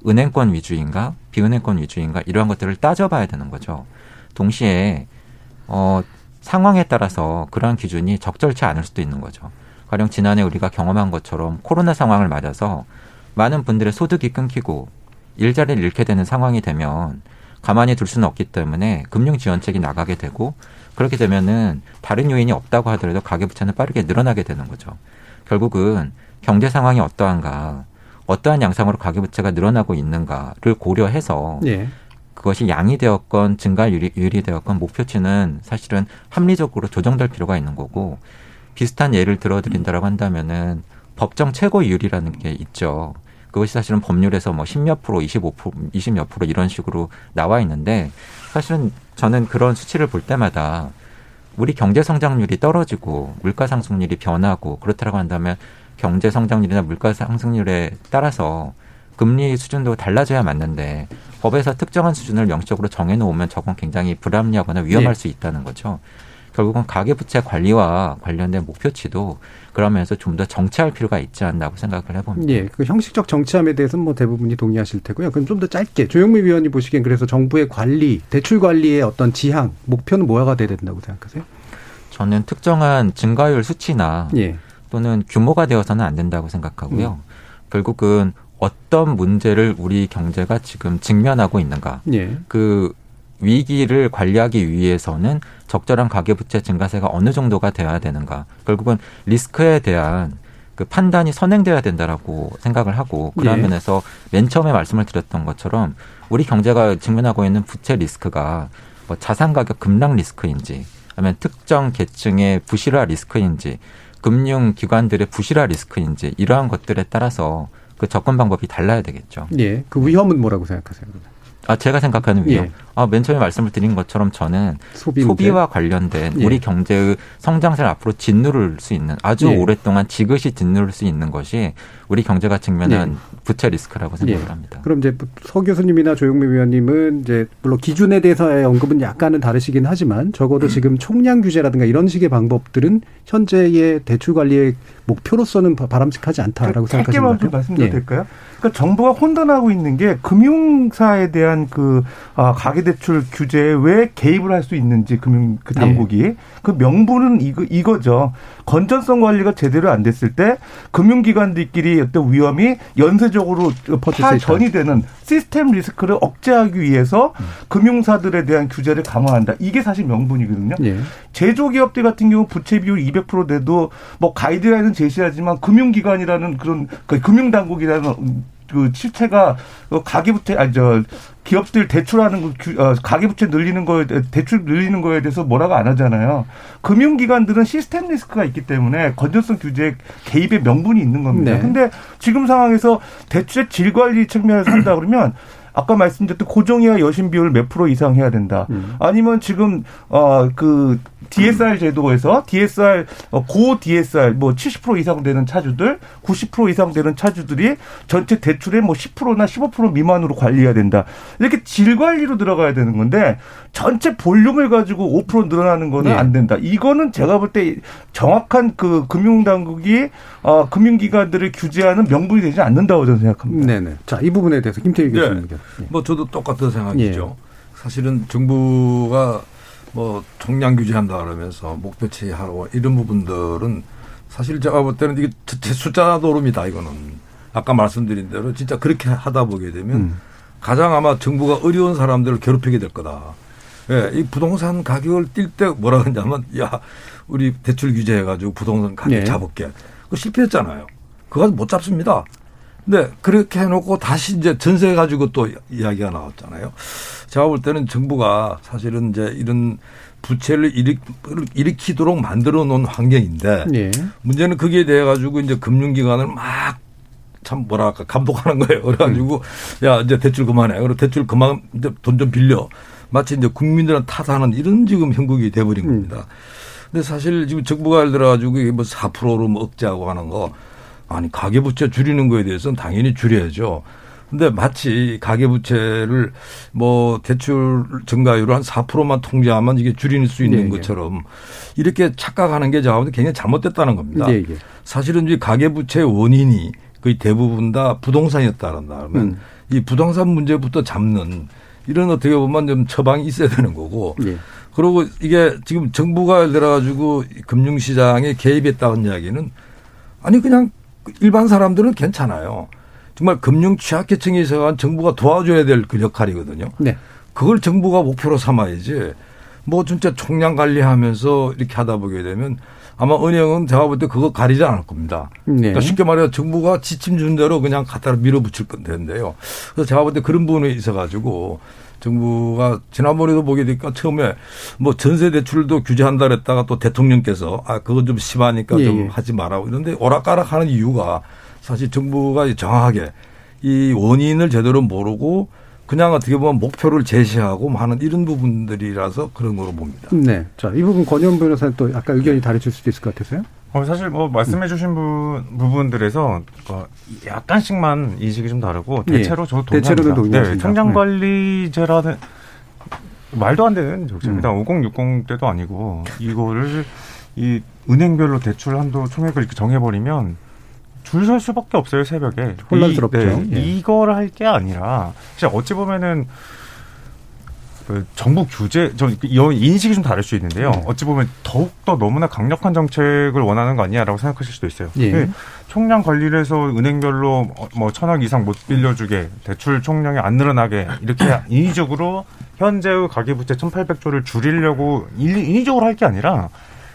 은행권 위주인가 비은행권 위주인가 이러한 것들을 따져봐야 되는 거죠. 동시에 어 상황에 따라서 그러한 기준이 적절치 않을 수도 있는 거죠. 가령 지난해 우리가 경험한 것처럼 코로나 상황을 맞아서 많은 분들의 소득이 끊기고 일자리를 잃게 되는 상황이 되면 가만히 둘 수는 없기 때문에 금융 지원책이 나가게 되고 그렇게 되면은 다른 요인이 없다고 하더라도 가계부채는 빠르게 늘어나게 되는 거죠. 결국은 경제 상황이 어떠한가, 어떠한 양상으로 가계부채가 늘어나고 있는가를 고려해서 예. 그것이 양이 되었건 증가율이 되었건 목표치는 사실은 합리적으로 조정될 필요가 있는 거고 비슷한 예를 들어드린다라고 한다면은 법정 최고이율이라는 게 있죠. 그것이 사실은 법률에서 뭐 10몇 프로, 25%, 20몇 프로 이런 식으로 나와 있는데 사실은 저는 그런 수치를 볼 때마다 우리 경제 성장률이 떨어지고 물가 상승률이 변하고 그렇다고 한다면 경제 성장률이나 물가 상승률에 따라서 금리 수준도 달라져야 맞는데 법에서 특정한 수준을 명시적으로 정해놓으면 저건 굉장히 불합리하거나 위험할 네. 수 있다는 거죠. 결국은 가계부채 관리와 관련된 목표치도 그러면서 좀 더 정치할 필요가 있지 않나고 생각을 해봅니다. 예, 그 형식적 정치함에 대해서는 뭐 대부분이 동의하실 테고요. 그럼 좀 더 짧게 조영미 위원이 보시기엔 그래서 정부의 관리, 대출 관리의 어떤 지향, 목표는 뭐가 돼야 된다고 생각하세요? 저는 특정한 증가율 수치나 예. 또는 규모가 되어서는 안 된다고 생각하고요. 음. 결국은 어떤 문제를 우리 경제가 지금 직면하고 있는가. 예. 그 위기를 관리하기 위해서는 적절한 가계부채 증가세가 어느 정도가 돼야 되는가. 결국은 리스크에 대한 그 판단이 선행돼야 된다라고 생각을 하고 그런 예. 면에서 맨 처음에 말씀을 드렸던 것처럼 우리 경제가 직면하고 있는 부채 리스크가 뭐 자산 가격 급락 리스크인지 아니면 특정 계층의 부실화 리스크인지 금융 기관들의 부실화 리스크인지 이러한 것들에 따라서 그 접근 방법이 달라야 되겠죠. 예. 그 위험은 뭐라고 생각하세요? 아, 제가 생각하는 위험. 예. 아, 맨 처음에 말씀을 드린 것처럼 저는 소비 와 관련된 예. 우리 경제의 성장세를 앞으로 짓누를 수 있는 아주 예. 오랫동안 지그시 짓누를 수 있는 것이 우리 경제가 직면한 예. 부채 리스크라고 생각을 예. 합니다. 그럼 이제 서 교수님이나 조영미 위원님은 이제 물론 기준에 대해서의 언급은 약간은 다르시긴 하지만 적어도 지금 총량 규제라든가 이런 식의 방법들은 현재의 대출 관리의 목표로서는 바람직하지 않다라고 생각하시는 거죠? 짧게만 말씀드려도 예. 될까요? 그러니까 정부가 혼돈하고 있는 게 금융사에 대한 그 아, 가계대출 규제에 왜 개입을 할 수 있는지 금융 그 당국이 네. 그 명분은 이거 이거죠. 건전성 관리가 제대로 안 됐을 때 금융기관들끼리 어떤 위험이 연쇄적으로 파전이 되는 시스템 리스크를 억제하기 위해서 음. 금융사들에 대한 규제를 강화한다. 이게 사실 명분이거든요. 네. 제조기업들 같은 경우 부채 비율 200% 돼도 뭐 가이드라인은 제시하지만 금융기관이라는 그런 그 금융당국이라는 그 실체가 그 가계부채 아니 저 기업들 대출하는 거 어, 가계부채 늘리는 거에 대출 늘리는 거에 대해서 뭐라고 안 하잖아요. 금융기관들은 시스템 리스크가 있기 때문에 건전성 규제 개입의 명분이 있는 겁니다. 네. 근데 지금 상황에서 대출의 질 관리 측면에서 한다 그러면 아까 말씀드렸던 고정이와 여신 비율 몇 프로 이상 해야 된다. 음. 아니면 지금 어그 DSR 제도에서 DSR 어, 고 DSR 뭐 70% 이상 되는 차주들, 90% 이상 되는 차주들이 전체 대출의 뭐 10%나 15% 미만으로 관리해야 된다. 이렇게 질 관리로 들어가야 되는 건데 전체 볼륨을 가지고 5% 늘어나는 거는 네. 안 된다. 이거는 제가 볼 때 정확한 그 금융 당국이 어 금융기관들을 규제하는 명분이 되지 않는다고 저는 생각합니다. 네네. 자, 이 부분에 대해서 김태희 교수님. 네. 네. 뭐 저도 똑같은 생각이죠. 예. 사실은 정부가 뭐 총량 규제한다 그러면서 목표치 하고 이런 부분들은 사실 제가 볼 때는 이게 숫자 노름이다 이거는 아까 말씀드린 대로 진짜 그렇게 하다 보게 되면 음. 가장 아마 정부가 어려운 사람들을 괴롭히게 될 거다. 예, 이 부동산 가격을 뛸 때 뭐라 그러냐면 야 우리 대출 규제해가지고 부동산 가격 네. 잡을게. 그 실패했잖아요. 그거 못 잡습니다. 네, 그렇게 해놓고 다시 이제 전세 가지고 또 이야기가 나왔잖아요. 제가 볼 때는 정부가 사실은 이제 이런 부채를 일으키, 도록 만들어 놓은 환경인데 네. 문제는 거기에 대해 가지고 이제 금융기관을 막 참 뭐랄까 감독하는 거예요. 그래가지고 음. 야 이제 대출 그만해. 그리고 대출 그만 이제 돈 좀 빌려. 마치 이제 국민들은 탓하는 이런 지금 형국이 돼버린 음. 겁니다. 근데 사실 지금 정부가 예를 들어가지고 이게 뭐 4%로 뭐 억제하고 하는 거 아니 가계부채 줄이는 거에 대해서는 당연히 줄여야죠. 근데 마치 가계부채를 뭐 대출 증가율을 한 4%만 통제하면 이게 줄일 수 있는 네, 것처럼 이렇게 착각하는 게 제가 보기엔 굉장히 잘못됐다는 겁니다. 네, 사실은 이 가계부채 원인이 거의 대부분 다 부동산이었다란다 그러면 음. 이 부동산 문제부터 잡는 이런 어떻게 보면 좀 처방이 있어야 되는 거고 예. 그리고 이게 지금 정부가 들어가지고 금융시장에 개입했다는 이야기는 아니 그냥 일반 사람들은 괜찮아요. 정말 금융 취약계층에 있어서 정부가 도와줘야 될 그 역할이거든요. 네. 그걸 정부가 목표로 삼아야지 뭐 진짜 총량 관리하면서 이렇게 하다 보게 되면 아마 은행은 제가 볼 때 그거 가리지 않을 겁니다. 네. 그러니까 쉽게 말해 서 정부가 지침 준 대로 그냥 갖다 밀어붙일 건데요. 그래서 제가 볼 때 그런 부분에 있어 가지고 정부가 지난번에도 보게 되니까 처음에 뭐 전세 대출도 규제한다 그랬다가 또 대통령께서 아 그건 좀 심하니까 예, 좀 예. 하지 말라고 이런데 오락가락하는 이유가 사실 정부가 정확하게 이 원인을 제대로 모르고 그냥 어떻게 보면 목표를 제시하고 하는 이런 부분들이라서 그런 거로 봅니다. 네. 자, 이 부분 권현 변호사는 또 약간 의견이 다르실 수도 있을 것 같아서요. 어, 사실 뭐 말씀해주신 부, 부분들에서 어, 약간씩만 인식이 좀 다르고 예. 대체로 저도 동의합니다. 동의합니다. 네, 청장관리제라는 네. 말도 안 되는 정책입니다. 음. 5060 때도 아니고 이거를 이 은행별로 대출 한도 총액을 이렇게 정해버리면 줄 설 수밖에 없어요 새벽에. 혼란스럽죠. 이, 네, 예. 이걸 할 게 아니라 진짜 어찌 보면은 그 정부 규제, 저 인식이 좀 다를 수 있는데요. 네. 어찌 보면 더욱 더 너무나 강력한 정책을 원하는 거 아니냐라고 생각하실 수도 있어요. 예. 그 총량 관리를 해서 은행별로 뭐 천억 이상 못 빌려주게, 대출 총량이 안 늘어나게 이렇게 인위적으로 현재의 가계부채 1,800조를 줄이려고 인위적으로 할 게 아니라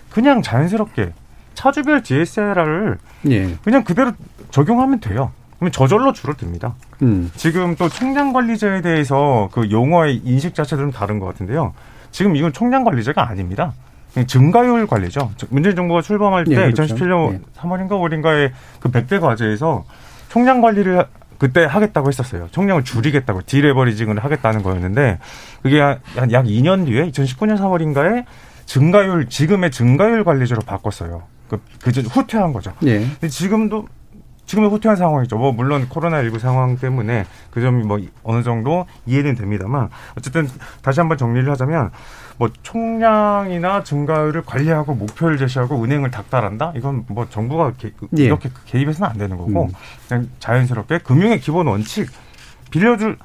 그냥 자연스럽게 차주별 DSLR을 예. 그냥 그대로 적용하면 돼요. 그러면 저절로 줄어듭니다. 음. 지금 또 총량 관리제에 대해서 그 용어의 인식 자체도 좀 다른 것 같은데요. 지금 이건 총량 관리제가 아닙니다. 증가율 관리죠. 문재인 정부가 출범할 때 예, 그렇죠. 2017년 예. 3월인가 5월인가에 그 100대 과제에서 총량 관리를 그때 하겠다고 했었어요. 총량을 줄이겠다고 디레버리징을 하겠다는 거였는데 그게 한 약 2년 뒤에 2019년 3월인가에 증가율 지금의 증가율 관리제로 바꿨어요. 그, 그 후퇴한 거죠. 예. 근데 지금도 지금의 후퇴한 상황이죠. 뭐 물론 코로나19 상황 때문에 그 점이 뭐 어느 정도 이해는 됩니다만 어쨌든 다시 한번 정리를 하자면 뭐 총량이나 증가율을 관리하고 목표를 제시하고 은행을 닥달한다? 이건 뭐 정부가 개, 예. 이렇게 개입해서는 안 되는 거고 음. 그냥 자연스럽게 금융의 기본 원칙 빌려줄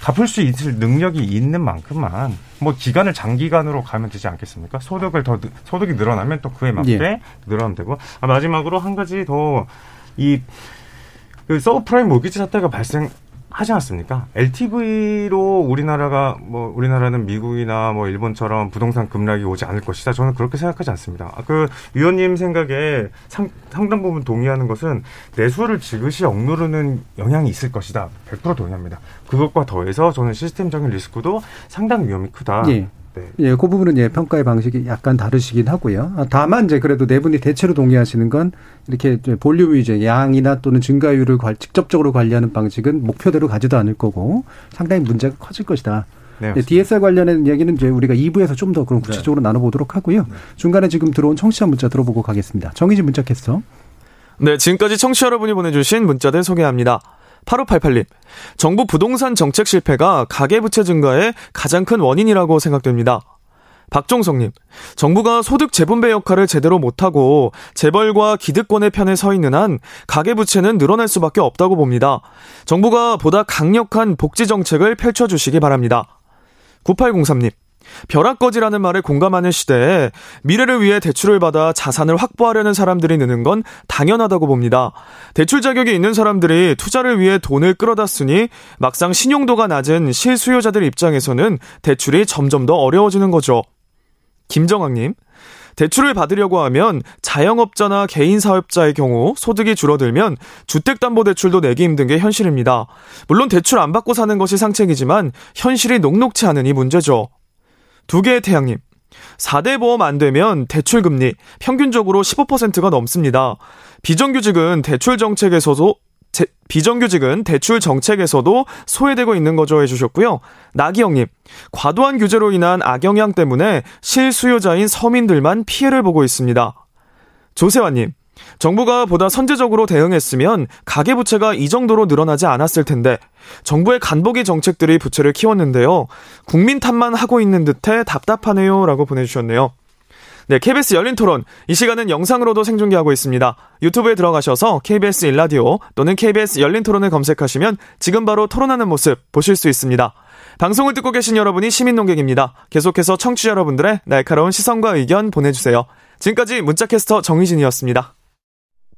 갚을 수 있을 능력이 있는 만큼만 뭐 기간을 장기간으로 가면 되지 않겠습니까? 소득을 더 소득이 늘어나면 또 그에 맞게 예. 늘어나면 되고 아, 마지막으로 한 가지 더 이 그 서브프라임 모기지 사태가 발생 하지 않습니까? LTV로 우리나라가 뭐 우리나라는 미국이나 뭐 일본처럼 부동산 급락이 오지 않을 것이다. 저는 그렇게 생각하지 않습니다. 아, 그 위원님 생각에 상, 상당 부분 동의하는 것은 내수를 지그시 억누르는 영향이 있을 것이다. 100% 동의합니다. 그것과 더해서 저는 시스템적인 리스크도 상당히 위험이 크다. 예. 네. 예, 그 부분은 예, 평가의 방식이 약간 다르시긴 하고요. 아, 다만 이제 그래도 네 분이 대체로 동의하시는 건 이렇게 볼륨 위주 양이나 또는 증가율을 직접적으로 관리하는 방식은 목표대로 가지도 않을 거고 상당히 문제가 커질 것이다. 네, 예, DSR 관련된 이야기는 이제 우리가 2부에서 좀 더 그럼 구체적으로 네. 나눠보도록 하고요. 네. 중간에 지금 들어온 청취자 문자 들어보고 가겠습니다. 정희진 문자 캐스터. 네, 지금까지 청취자 여러분이 보내주신 문자들 소개합니다. 8588님. 정부 부동산 정책 실패가 가계부채 증가의 가장 큰 원인이라고 생각됩니다. 박종성님, 정부가 소득 재분배 역할을 제대로 못하고 재벌과 기득권의 편에 서 있는 한 가계부채는 늘어날 수밖에 없다고 봅니다. 정부가 보다 강력한 복지 정책을 펼쳐주시기 바랍니다. 9803님, 벼락거지라는 말에 공감하는 시대에 미래를 위해 대출을 받아 자산을 확보하려는 사람들이 느는 건 당연하다고 봅니다. 대출 자격이 있는 사람들이 투자를 위해 돈을 끌어다 쓰니 막상 신용도가 낮은 실수요자들 입장에서는 대출이 점점 더 어려워지는 거죠. 김정학님, 대출을 받으려고 하면 자영업자나 개인 사업자의 경우 소득이 줄어들면 주택담보대출도 내기 힘든 게 현실입니다. 물론 대출 안 받고 사는 것이 상책이지만 현실이 녹록치 이 문제죠. 두 개의 태양님. 4대 보험 안 되면 대출 금리 평균적으로 15%가 넘습니다. 비정규직은 대출 정책에서도 제, 비정규직은 대출 정책에서도 소외되고 있는 거죠 해주셨고요. 나기영님, 과도한 규제로 인한 악영향 때문에 실수요자인 서민들만 피해를 보고 있습니다. 조세환님, 정부가 보다 선제적으로 대응했으면 가계부채가 이 정도로 늘어나지 않았을 텐데 정부의 간보기 정책들이 부채를 키웠는데요. 국민 탓만 하고 있는 듯해 답답하네요. 라고 보내주셨네요. 네, KBS 열린 토론. 이 시간은 영상으로도 생중계하고 있습니다. 유튜브에 들어가셔서 KBS 일라디오 또는 KBS 열린 토론을 검색하시면 지금 바로 토론하는 모습 보실 수 있습니다. 방송을 듣고 계신 여러분이 시민 농객입니다. 계속해서 청취자 여러분들의 날카로운 시선과 의견 보내주세요. 지금까지 문자캐스터 정희진이었습니다.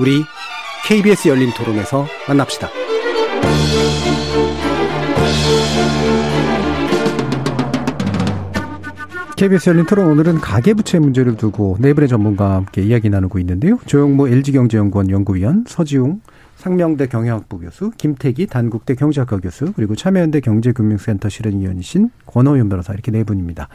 우리 KBS 열린 토론에서 만납시다. KBS 열린 토론 오늘은 가계부채 문제를 두고 네이버의 전문가와 함께 이야기 나누고 있는데요. 조영모 LG경제연구원 연구위원, 서지웅 상명대 경영학부 교수, 김태기 단국대 경제학과 교수, 그리고 참여연대 경제금융센터 실행위원이신 권호연 변호사 이렇게 네 분입니다.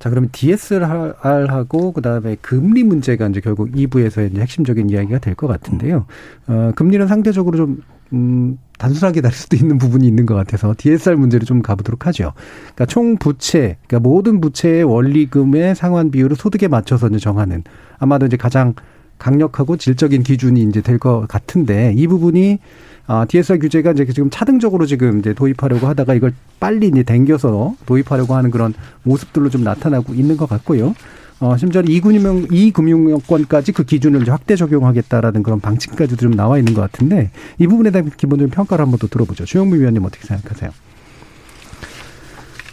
자, 그러면 DSR하고 그다음에 금리 문제가 이제 결국 2부에서 이제 핵심적인 이야기가 될 것 같은데요. 어, 금리는 상대적으로 좀 음, 단순하게 다를 수도 있는 부분이 있는 것 같아서 DSR 문제를 좀 가보도록 하죠. 그러니까 총 부채, 그러니까 모든 부채의 원리금의 상환 비율을 소득에 맞춰서 이제 정하는 아마도 이제 가장 강력하고 질적인 기준이 이제 될 것 같은데 이 부분이 아, DSR 규제가 이제 지금 차등적으로 지금 이제 도입하려고 하다가 이걸 빨리 이제 당겨서 도입하려고 하는 그런 모습들로 좀 나타나고 있는 것 같고요. 어, 심지어 이금융, 이금융권까지 그 기준을 확대 적용하겠다라는 그런 방침까지도 좀 나와 있는 것 같은데 이 부분에 대한 기본적인 평가를 한번 더 들어보죠. 주영무 위원님 어떻게 생각하세요?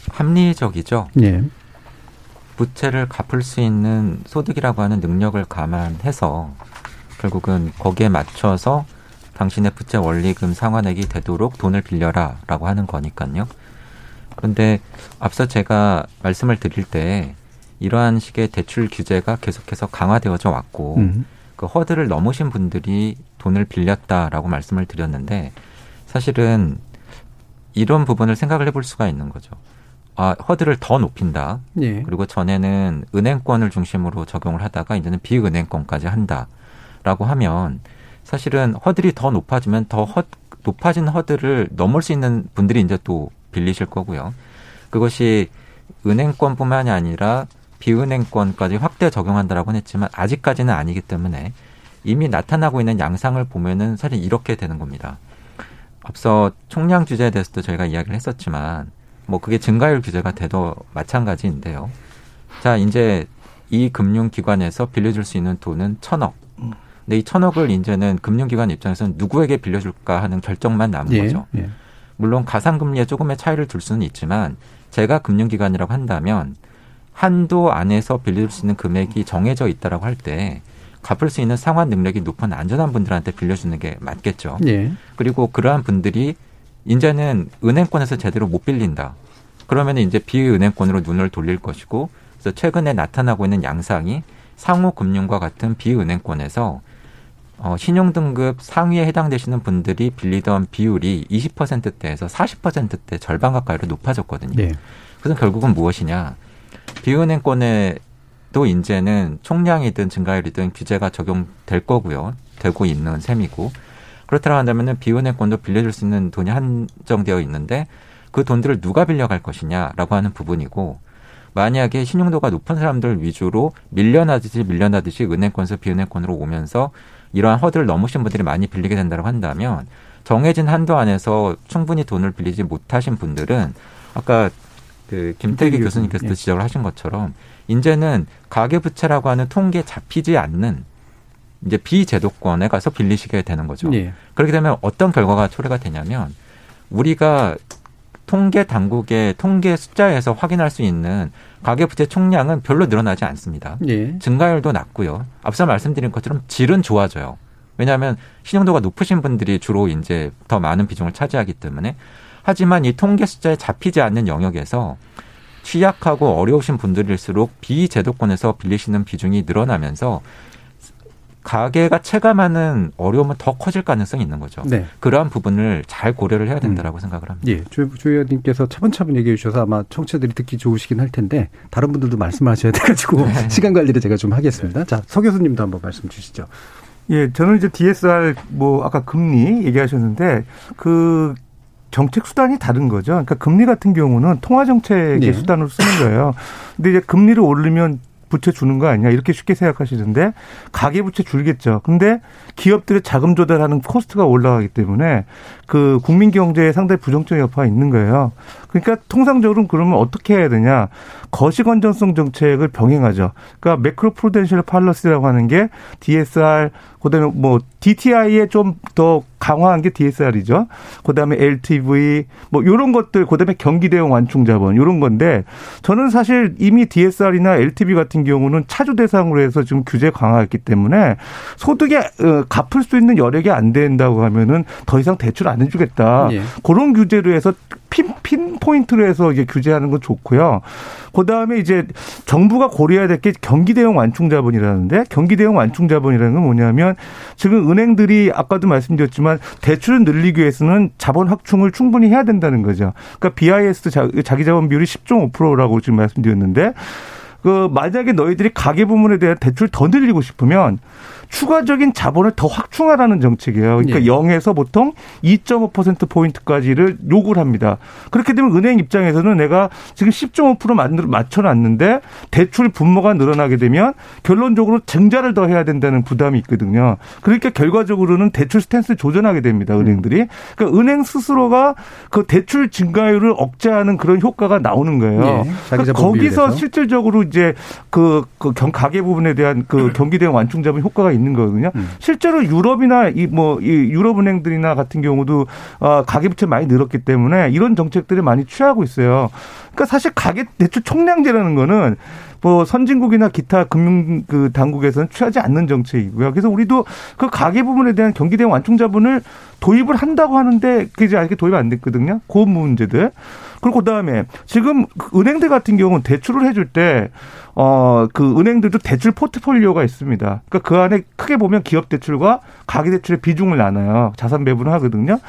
합리적이죠. 예. 부채를 갚을 수 있는 소득이라고 하는 능력을 감안해서 결국은 거기에 맞춰서 당신의 부채 원리금 상환액이 되도록 돈을 빌려라 라고 하는 거니까요. 그런데 앞서 제가 말씀을 드릴 때 이러한 식의 대출 규제가 계속해서 강화되어져 왔고 음. 그 허들을 넘으신 분들이 돈을 빌렸다라고 말씀을 드렸는데 사실은 이런 부분을 생각을 해볼 수가 있는 거죠. 아, 허들을 더 높인다. 예. 그리고 전에는 은행권을 중심으로 적용을 하다가 이제는 비은행권까지 한다라고 하면 사실은 허들이 더 높아지면 더 허, 높아진 허들을 넘을 수 있는 분들이 이제 또 빌리실 거고요. 그것이 은행권뿐만이 아니라 비은행권까지 확대 적용한다라고는 했지만 아직까지는 아니기 때문에 이미 나타나고 있는 양상을 보면은 사실 이렇게 되는 겁니다. 앞서 총량 규제에 대해서도 저희가 이야기를 했었지만 뭐 그게 증가율 규제가 돼도 마찬가지인데요. 자, 이제 이 금융기관에서 빌려줄 수 있는 돈은 천억. 근데 이 천억을 이제는 금융기관 입장에서는 누구에게 빌려줄까 하는 결정만 남은 예, 거죠. 예. 물론 가상금리에 조금의 차이를 둘 수는 있지만 제가 금융기관이라고 한다면 한도 안에서 빌릴 수 있는 금액이 정해져 있다라고 할 때 갚을 수 있는 상환 능력이 높은 안전한 분들한테 빌려주는 게 맞겠죠. 예. 그리고 그러한 분들이 이제는 은행권에서 제대로 못 빌린다. 그러면 이제 비은행권으로 눈을 돌릴 것이고 그래서 최근에 나타나고 있는 양상이 상호금융과 같은 비은행권에서 어, 신용등급 상위에 해당되시는 분들이 빌리던 비율이 20%대에서 40%대 절반 가까이로 높아졌거든요. 네. 그래서 결국은 무엇이냐. 비은행권에도 이제는 총량이든 증가율이든 규제가 적용될 거고요. 되고 있는 셈이고 그렇다고 한다면은 비은행권도 빌려줄 수 있는 돈이 한정되어 있는데 그 돈들을 누가 빌려갈 것이냐라고 하는 부분이고 만약에 신용도가 높은 사람들 위주로 밀려나듯이 밀려나듯이 은행권에서 비은행권으로 오면서 이러한 허들을 넘으신 분들이 많이 빌리게 된다고 한다면 정해진 한도 안에서 충분히 돈을 빌리지 못하신 분들은 아까 그 김태기 교수님께서도 예. 지적을 하신 것처럼 이제는 가계부채라고 하는 통계에 잡히지 않는 이제 비제도권에 가서 빌리시게 되는 거죠. 예. 그렇게 되면 어떤 결과가 초래가 되냐면 우리가 통계 당국의 통계 숫자에서 확인할 수 있는 가계부채 총량은 별로 늘어나지 않습니다. 예. 증가율도 낮고요. 앞서 말씀드린 것처럼 질은 좋아져요. 왜냐하면 신용도가 높으신 분들이 주로 이제 더 많은 비중을 차지하기 때문에 하지만 이 통계 숫자에 잡히지 않는 영역에서 취약하고 어려우신 분들일수록 비제도권에서 빌리시는 비중이 늘어나면서 가계가 체감하는 어려움은 더 커질 가능성이 있는 거죠. 네. 그러한 부분을 잘 고려를 해야 된다라고 음. 생각을 합니다. 예, 조, 조 의원님께서 차분차분 얘기해 주셔서 아마 청취자들이 듣기 좋으시긴 할 텐데 다른 분들도 말씀하셔야 돼가지고 네. 시간 관리를 제가 좀 하겠습니다. 자, 서 교수님도 한번 말씀 주시죠. 예, 저는 이제 DSR 뭐 아까 금리 얘기하셨는데 그 정책 수단이 다른 거죠. 그러니까 금리 같은 경우는 통화 정책의 네. 수단으로 쓰는 거예요. 근데 이제 금리를 오르면 부채 주는 거 아니야 이렇게 쉽게 생각하시는데 가계 부채 줄겠죠. 근데 기업들의 자금 조달하는 코스트가 올라가기 때문에 그 국민 경제에 상당히 부정적 여파가 있는 거예요. 그러니까 통상적으로는 그러면 어떻게 해야 되냐? 거시 건전성 정책을 병행하죠. 그러니까 매크로 프로덴셜 팔러스라고 하는 게 DSR 그다음에 뭐 DTI에 좀 더 강화한 게 DSR이죠. 그다음에 LTV 뭐 요런 것들 그다음에 경기 대응 완충 자본 요런 건데 저는 사실 이미 DSR이나 LTV 같은 경우는 차주 대상으로 해서 지금 규제 강화했기 때문에 소득에 어, 갚을 수 있는 여력이 안 된다고 하면은 더 이상 대출 안 해주겠다. 예. 그런 규제로 해서 핀, 핀 포인트로 해서 이제 규제하는 건 좋고요. 그 다음에 이제 정부가 고려해야 될 게 경기 대응 완충 자본이라는데 경기 대응 완충 자본이라는 건 뭐냐면 지금 은행들이 아까도 말씀드렸지만 대출을 늘리기 위해서는 자본 확충을 충분히 해야 된다는 거죠. 그러니까 BIS 자기 자본 비율이 10.5%라고 지금 말씀드렸는데 그 만약에 너희들이 가계 부문에 대한 대출 더 늘리고 싶으면 추가적인 자본을 더 확충하라는 정책이에요. 그러니까 예. 0에서 보통 2.5% 포인트까지를 요구를 합니다. 그렇게 되면 은행 입장에서는 내가 지금 10.5% 만들 맞춰 놨는데 대출 분모가 늘어나게 되면 결론적으로 증자를 더 해야 된다는 부담이 있거든요. 그러니까 결과적으로는 대출 스탠스 조정하게 됩니다. 은행들이. 그러니까 은행 스스로가 그 대출 증가율을 억제하는 그런 효과가 나오는 거예요. 예. 그러니까 거기서 실질적으로 이제 그, 그 가계 부분에 대한 그 경기 대응 완충 자본 효과가 있는 거거든요. 음. 실제로 유럽이나 이 뭐 이 유럽 은행들이나 같은 경우도 어 가계 부채 많이 늘었기 때문에 이런 정책들을 많이 취하고 있어요. 그러니까 사실 가계 대출 총량제라는 거는 뭐 선진국이나 기타 금융 그 당국에서는 취하지 않는 정책이고요. 그래서 우리도 그 가계 부분에 대한 경기 대응 완충 자본을 도입을 한다고 하는데 그게 아직 도입 안 됐거든요. 그 문제들. 그리고 그다음에 지금 은행들 같은 경우는 대출을 해줄 때 어, 그 은행들도 대출 포트폴리오가 있습니다. 그러니까 그 안에 크게 보면 기업 대출과 가계 대출의 비중을 나눠요. 자산 배분을 하거든요.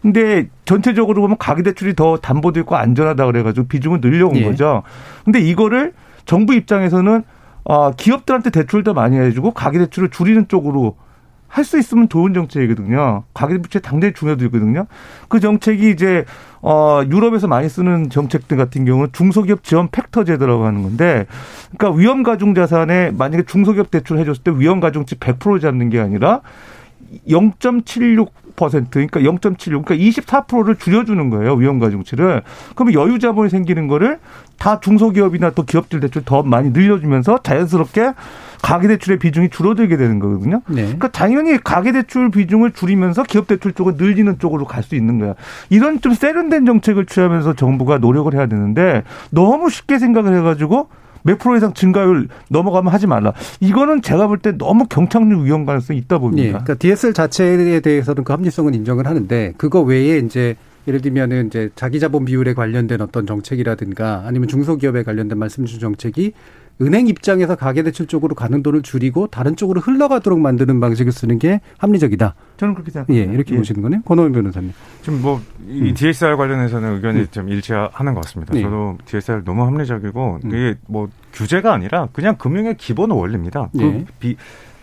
근데 전체적으로 보면 가계 대출이 더 담보도 있고 안전하다 그래가지고 비중을 늘려온 예. 거죠. 근데 이거를 정부 입장에서는 어, 기업들한테 대출을 더 많이 해주고 가계 대출을 줄이는 쪽으로 할 수 있으면 좋은 정책이거든요. 가계 부채 당대히 중요하거든요. 그 정책이 이제 어 유럽에서 많이 쓰는 정책들 같은 경우는 중소기업 지원 팩터 제도라고 하는 건데, 그러니까 위험 가중 자산에 만약에 중소기업 대출 해줬을 때 위험 가중치 100% 잡는 게 아니라 0.76 그러니까 0.76, 그러니까 24%를 줄여주는 거예요. 위험가중치를. 그러면 여유 자본이 생기는 거를 다 중소기업이나 또 기업들 대출 더 많이 늘려주면서 자연스럽게 가계대출의 비중이 줄어들게 되는 거거든요. 네. 그러니까 당연히 가계대출 비중을 줄이면서 기업대출 쪽을 늘리는 쪽으로 갈 수 있는 거야. 이런 좀 세련된 정책을 취하면서 정부가 노력을 해야 되는데 너무 쉽게 생각을 해가지고 몇 프로 이상 증가율 넘어가면 하지 말라. 이거는 제가 볼 때 너무 경착륙 위험 가능성이 있다 봅니다. 예, 그러니까 DSR 자체에 대해서는 그 합리성은 인정을 하는데 그거 외에 이제 예를 들면은 이제 자기 자본 비율에 관련된 어떤 정책이라든가 아니면 중소기업에 관련된 말씀 주신 정책이 은행 입장에서 가계대출 쪽으로 가는 돈을 줄이고 다른 쪽으로 흘러가도록 만드는 방식을 쓰는 게 합리적이다. 저는 그렇게 생각합니다. 예, 이렇게 예. 보시는 거네요. 권호민 변호사님. 지금 뭐 이 음. DSR 관련해서는 의견이 음. 좀 일치하는 것 같습니다. 예. 저도 DSR 너무 합리적이고 음. 이게 뭐 규제가 아니라 그냥 금융의 기본 원리입니다. 그 예. 비,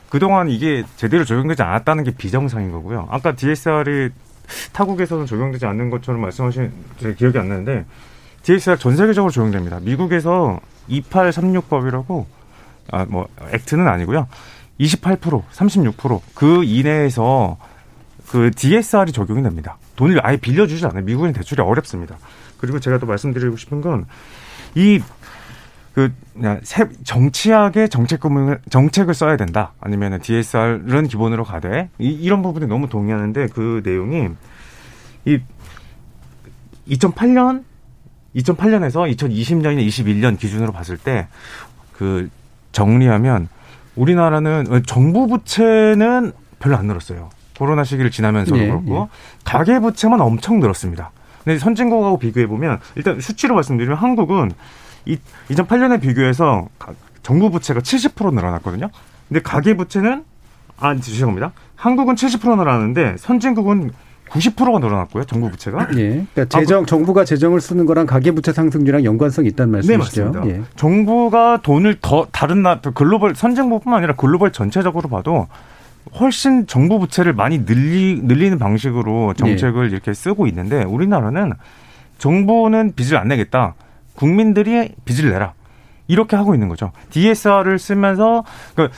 그동안 이게 제대로 적용되지 않았다는 게 비정상인 거고요. 아까 DSR이 타국에서는 적용되지 않는 것처럼 말씀하신 제 기억이 안 나는데 DSR 전 세계적으로 적용됩니다. 미국에서 2836법이라고 아 뭐 액트는 아니고요. 28% 36%그 이내에서 그 DSR이 적용이 됩니다. 돈을 아예 빌려주지 않아요. 미국은 대출이 어렵습니다. 그리고 제가 또 말씀드리고 싶은 건 이 그 정치하게 정책 금융 정책을 써야 된다. 아니면 DSR은 기본으로 가되 이, 이런 부분에 너무 동의하는데 그 내용이 이 2008년 2008년에서 2020년이나 21년 기준으로 봤을 때 그 정리하면 우리나라는 정부 부채는 별로 안 늘었어요. 코로나 시기를 지나면서도 예, 그렇고 예. 가계 부채만 엄청 늘었습니다. 근데 선진국하고 비교해 보면 일단 수치로 말씀드리면 한국은 2008년에 비교해서 정부 부채가 70% 늘어났거든요. 근데 가계 부채는 아 죄송합니다. 한국은 70% 늘어나는데 선진국은 90%가 늘어났고요. 정부 부채가. 예. 그러니까 재정 아, 정부가 재정을 쓰는 거랑 가계 부채 상승률이랑 연관성이 있다는 말씀이시죠? 네, 맞습니다. 예. 정부가 돈을 더 다른 나 글로벌 선진국뿐만 아니라 글로벌 전체적으로 봐도 훨씬 정부 부채를 많이 늘리 늘리는 방식으로 정책을 예. 이렇게 쓰고 있는데 우리나라는 정부는 빚을 안 내겠다. 국민들이 빚을 내라. 이렇게 하고 있는 거죠. DSR을 쓰면서 그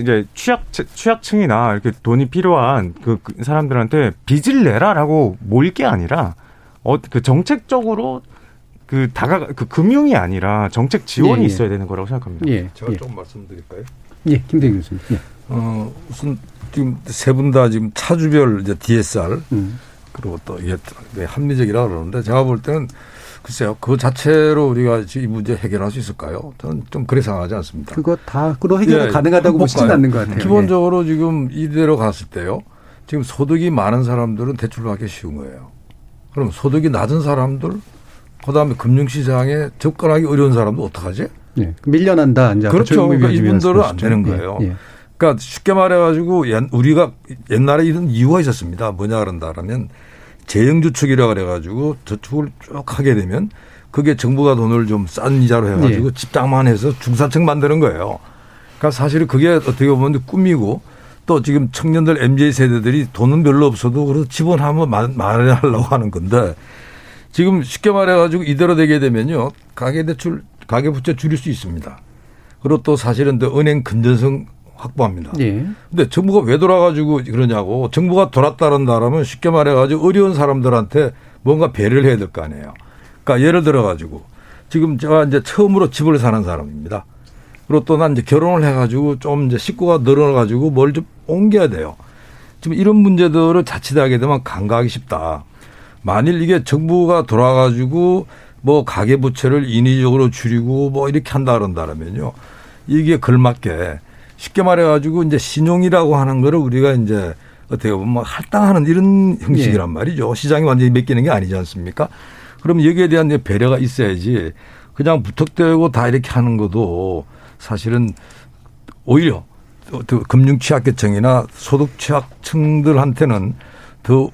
이제 취약 취약층이나 이렇게 돈이 필요한 그, 그 사람들한테 빚을 내라라고 몰 게 아니라 어 그 정책적으로 그 다가 그 금융이 아니라 정책 지원이 예, 예. 있어야 되는 거라고 생각합니다. 예, 제가 예. 좀 말씀드릴까요? 예, 김대중 교수님. 예. 어 우선 지금 세 분 다 지금 차주별 이제 DSR 음. 그리고 또 이게 합리적이라 그러는데 제가 볼 때는 글쎄요, 그 자체로 우리가 이 문제 해결할 수 있을까요? 저는 좀 그래 생각하지 않습니다. 그거 다그로 해결 예, 가능하다고 보시는 않는 것 같아요. 기본적으로 예. 지금 이대로 갔을 때요. 지금 소득이 많은 사람들은 대출 받기 쉬운 거예요. 그럼 소득이 낮은 사람들, 그 다음에 금융시장에 접근하기 어려운 사람도 어떡하지? 예, 밀려난다. 이제 그렇죠. 그러니까 이분들은 안 되는 거예요. 예, 예. 그러니까 쉽게 말해가지고 우리가 옛날에 이런 이유가 있었습니다. 뭐냐 그런다라면 재형주축이라 그래가지고 저축을 쭉 하게 되면 그게 정부가 돈을 좀 싼 이자로 해가지고 네. 집장만 해서 중산층 만드는 거예요. 그러니까 사실은 그게 어떻게 보면 꿈이고 또 지금 청년들 MZ 세대들이 돈은 별로 없어도 그래서 한번 마련하려고 하는 건데 지금 쉽게 말해가지고 이대로 되게 되면요 가계대출 가계부채 줄일 수 있습니다. 그리고 또 사실은 또 은행 근전성 확보합니다. 예. 근데 정부가 왜 돌아가지고 그러냐고 정부가 돌았다는다라면 쉽게 말해가지고 어려운 사람들한테 뭔가 배려를 해야 될 거 아니에요. 그러니까 예를 들어가지고 지금 제가 이제 처음으로 집을 사는 사람입니다. 그리고 또 난 이제 결혼을 해가지고 좀 이제 식구가 늘어나가지고 뭘 좀 옮겨야 돼요. 지금 이런 문제들을 자칫하게 되면 간과하기 쉽다. 만일 이게 정부가 돌아가지고 뭐 가계부채를 인위적으로 줄이고 뭐 이렇게 한다 그런다면요. 이게 걸맞게 쉽게 말해가지고 이제 신용이라고 하는 거를 우리가 이제 어떻게 보면 뭐 할당하는 이런 형식이란 예. 말이죠. 시장이 완전히 맡기는 게 아니지 않습니까? 그럼 여기에 대한 배려가 있어야지 그냥 부탁되고 다 이렇게 하는 것도 사실은 오히려 금융 취약계층이나 소득 취약층들한테는 더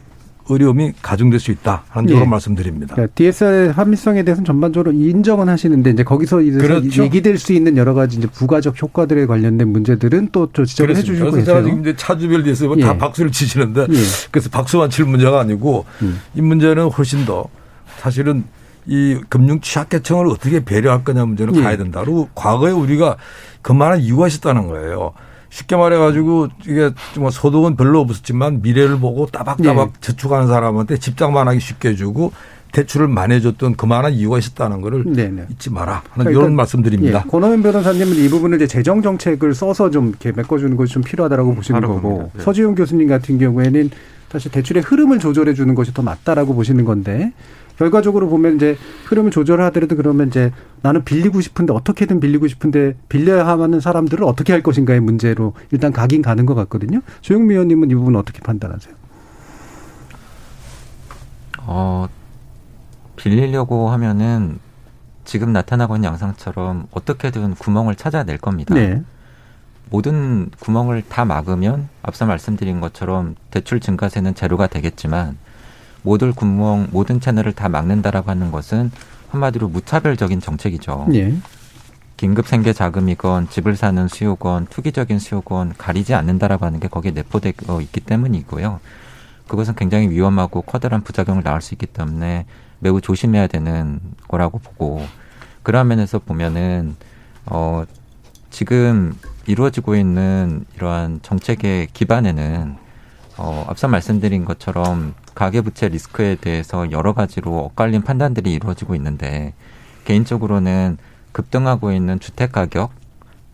어려움이 가중될 수 있다 하는 예. 말씀드립니다. 그러니까 DSR의 합리성에 대해서는 전반적으로 인정은 하시는데 이제 거기서 그렇죠. 얘기될 수 있는 여러 가지 이제 부가적 효과들에 관련된 문제들은 또 지적을 해 주시고 계세요. 제가 지금 이제 차주별 DSR 예. 다 박수를 치시는데 예. 그래서 박수만 칠 문제가 아니고 음. 이 문제는 훨씬 더 사실은 이 금융 취약계층을 어떻게 배려할 거냐 문제는 예. 가야 된다. 그리고 과거에 우리가 그만한 이유가 있었다는 거예요. 쉽게 말해가지고 이게 뭐 소득은 별로 없었지만 미래를 보고 따박따박 네. 저축하는 사람한테 집장만 하기 쉽게 해주고 대출을 많이 해줬던 그만한 이유가 있었다는 거를 네네. 네. 잊지 마라 하는 그러니까 이런 말씀드립니다. 예. 권호연 변호사님은 이 부분을 이제 재정 정책을 써서 좀 이렇게 메꿔주는 것이 좀 필요하다라고 보시는 거고 네. 서지용 교수님 같은 경우에는 사실 대출의 흐름을 조절해 주는 것이 더 맞다라고 보시는 건데 결과적으로 보면 이제 흐름을 조절하더라도 그러면 이제 나는 빌리고 싶은데 어떻게든 빌리고 싶은데 빌려야 하는 사람들을 어떻게 할 것인가의 문제로 일단 가긴 가는 것 같거든요. 조영미 의원님은 이 부분 어떻게 판단하세요? 어, 빌리려고 하면은 지금 나타나고 있는 양상처럼 어떻게든 구멍을 찾아낼 겁니다. 네. 모든 구멍을 다 막으면 앞서 말씀드린 것처럼 대출 증가세는 제로가 되겠지만 모든 구멍, 모든 채널을 다 막는다라고 하는 것은 한마디로 무차별적인 정책이죠. 예. 긴급 생계 자금이건 집을 사는 수요건 투기적인 수요건 가리지 않는다라고 하는 게 거기에 내포되어 있기 때문이고요. 그것은 굉장히 위험하고 커다란 부작용을 낳을 수 있기 때문에 매우 조심해야 되는 거라고 보고 그런 면에서 보면은 어 지금 이루어지고 있는 이러한 정책의 기반에는 어 앞서 말씀드린 것처럼 가계부채 리스크에 대해서 여러 가지로 엇갈린 판단들이 이루어지고 있는데 개인적으로는 급등하고 있는 주택 가격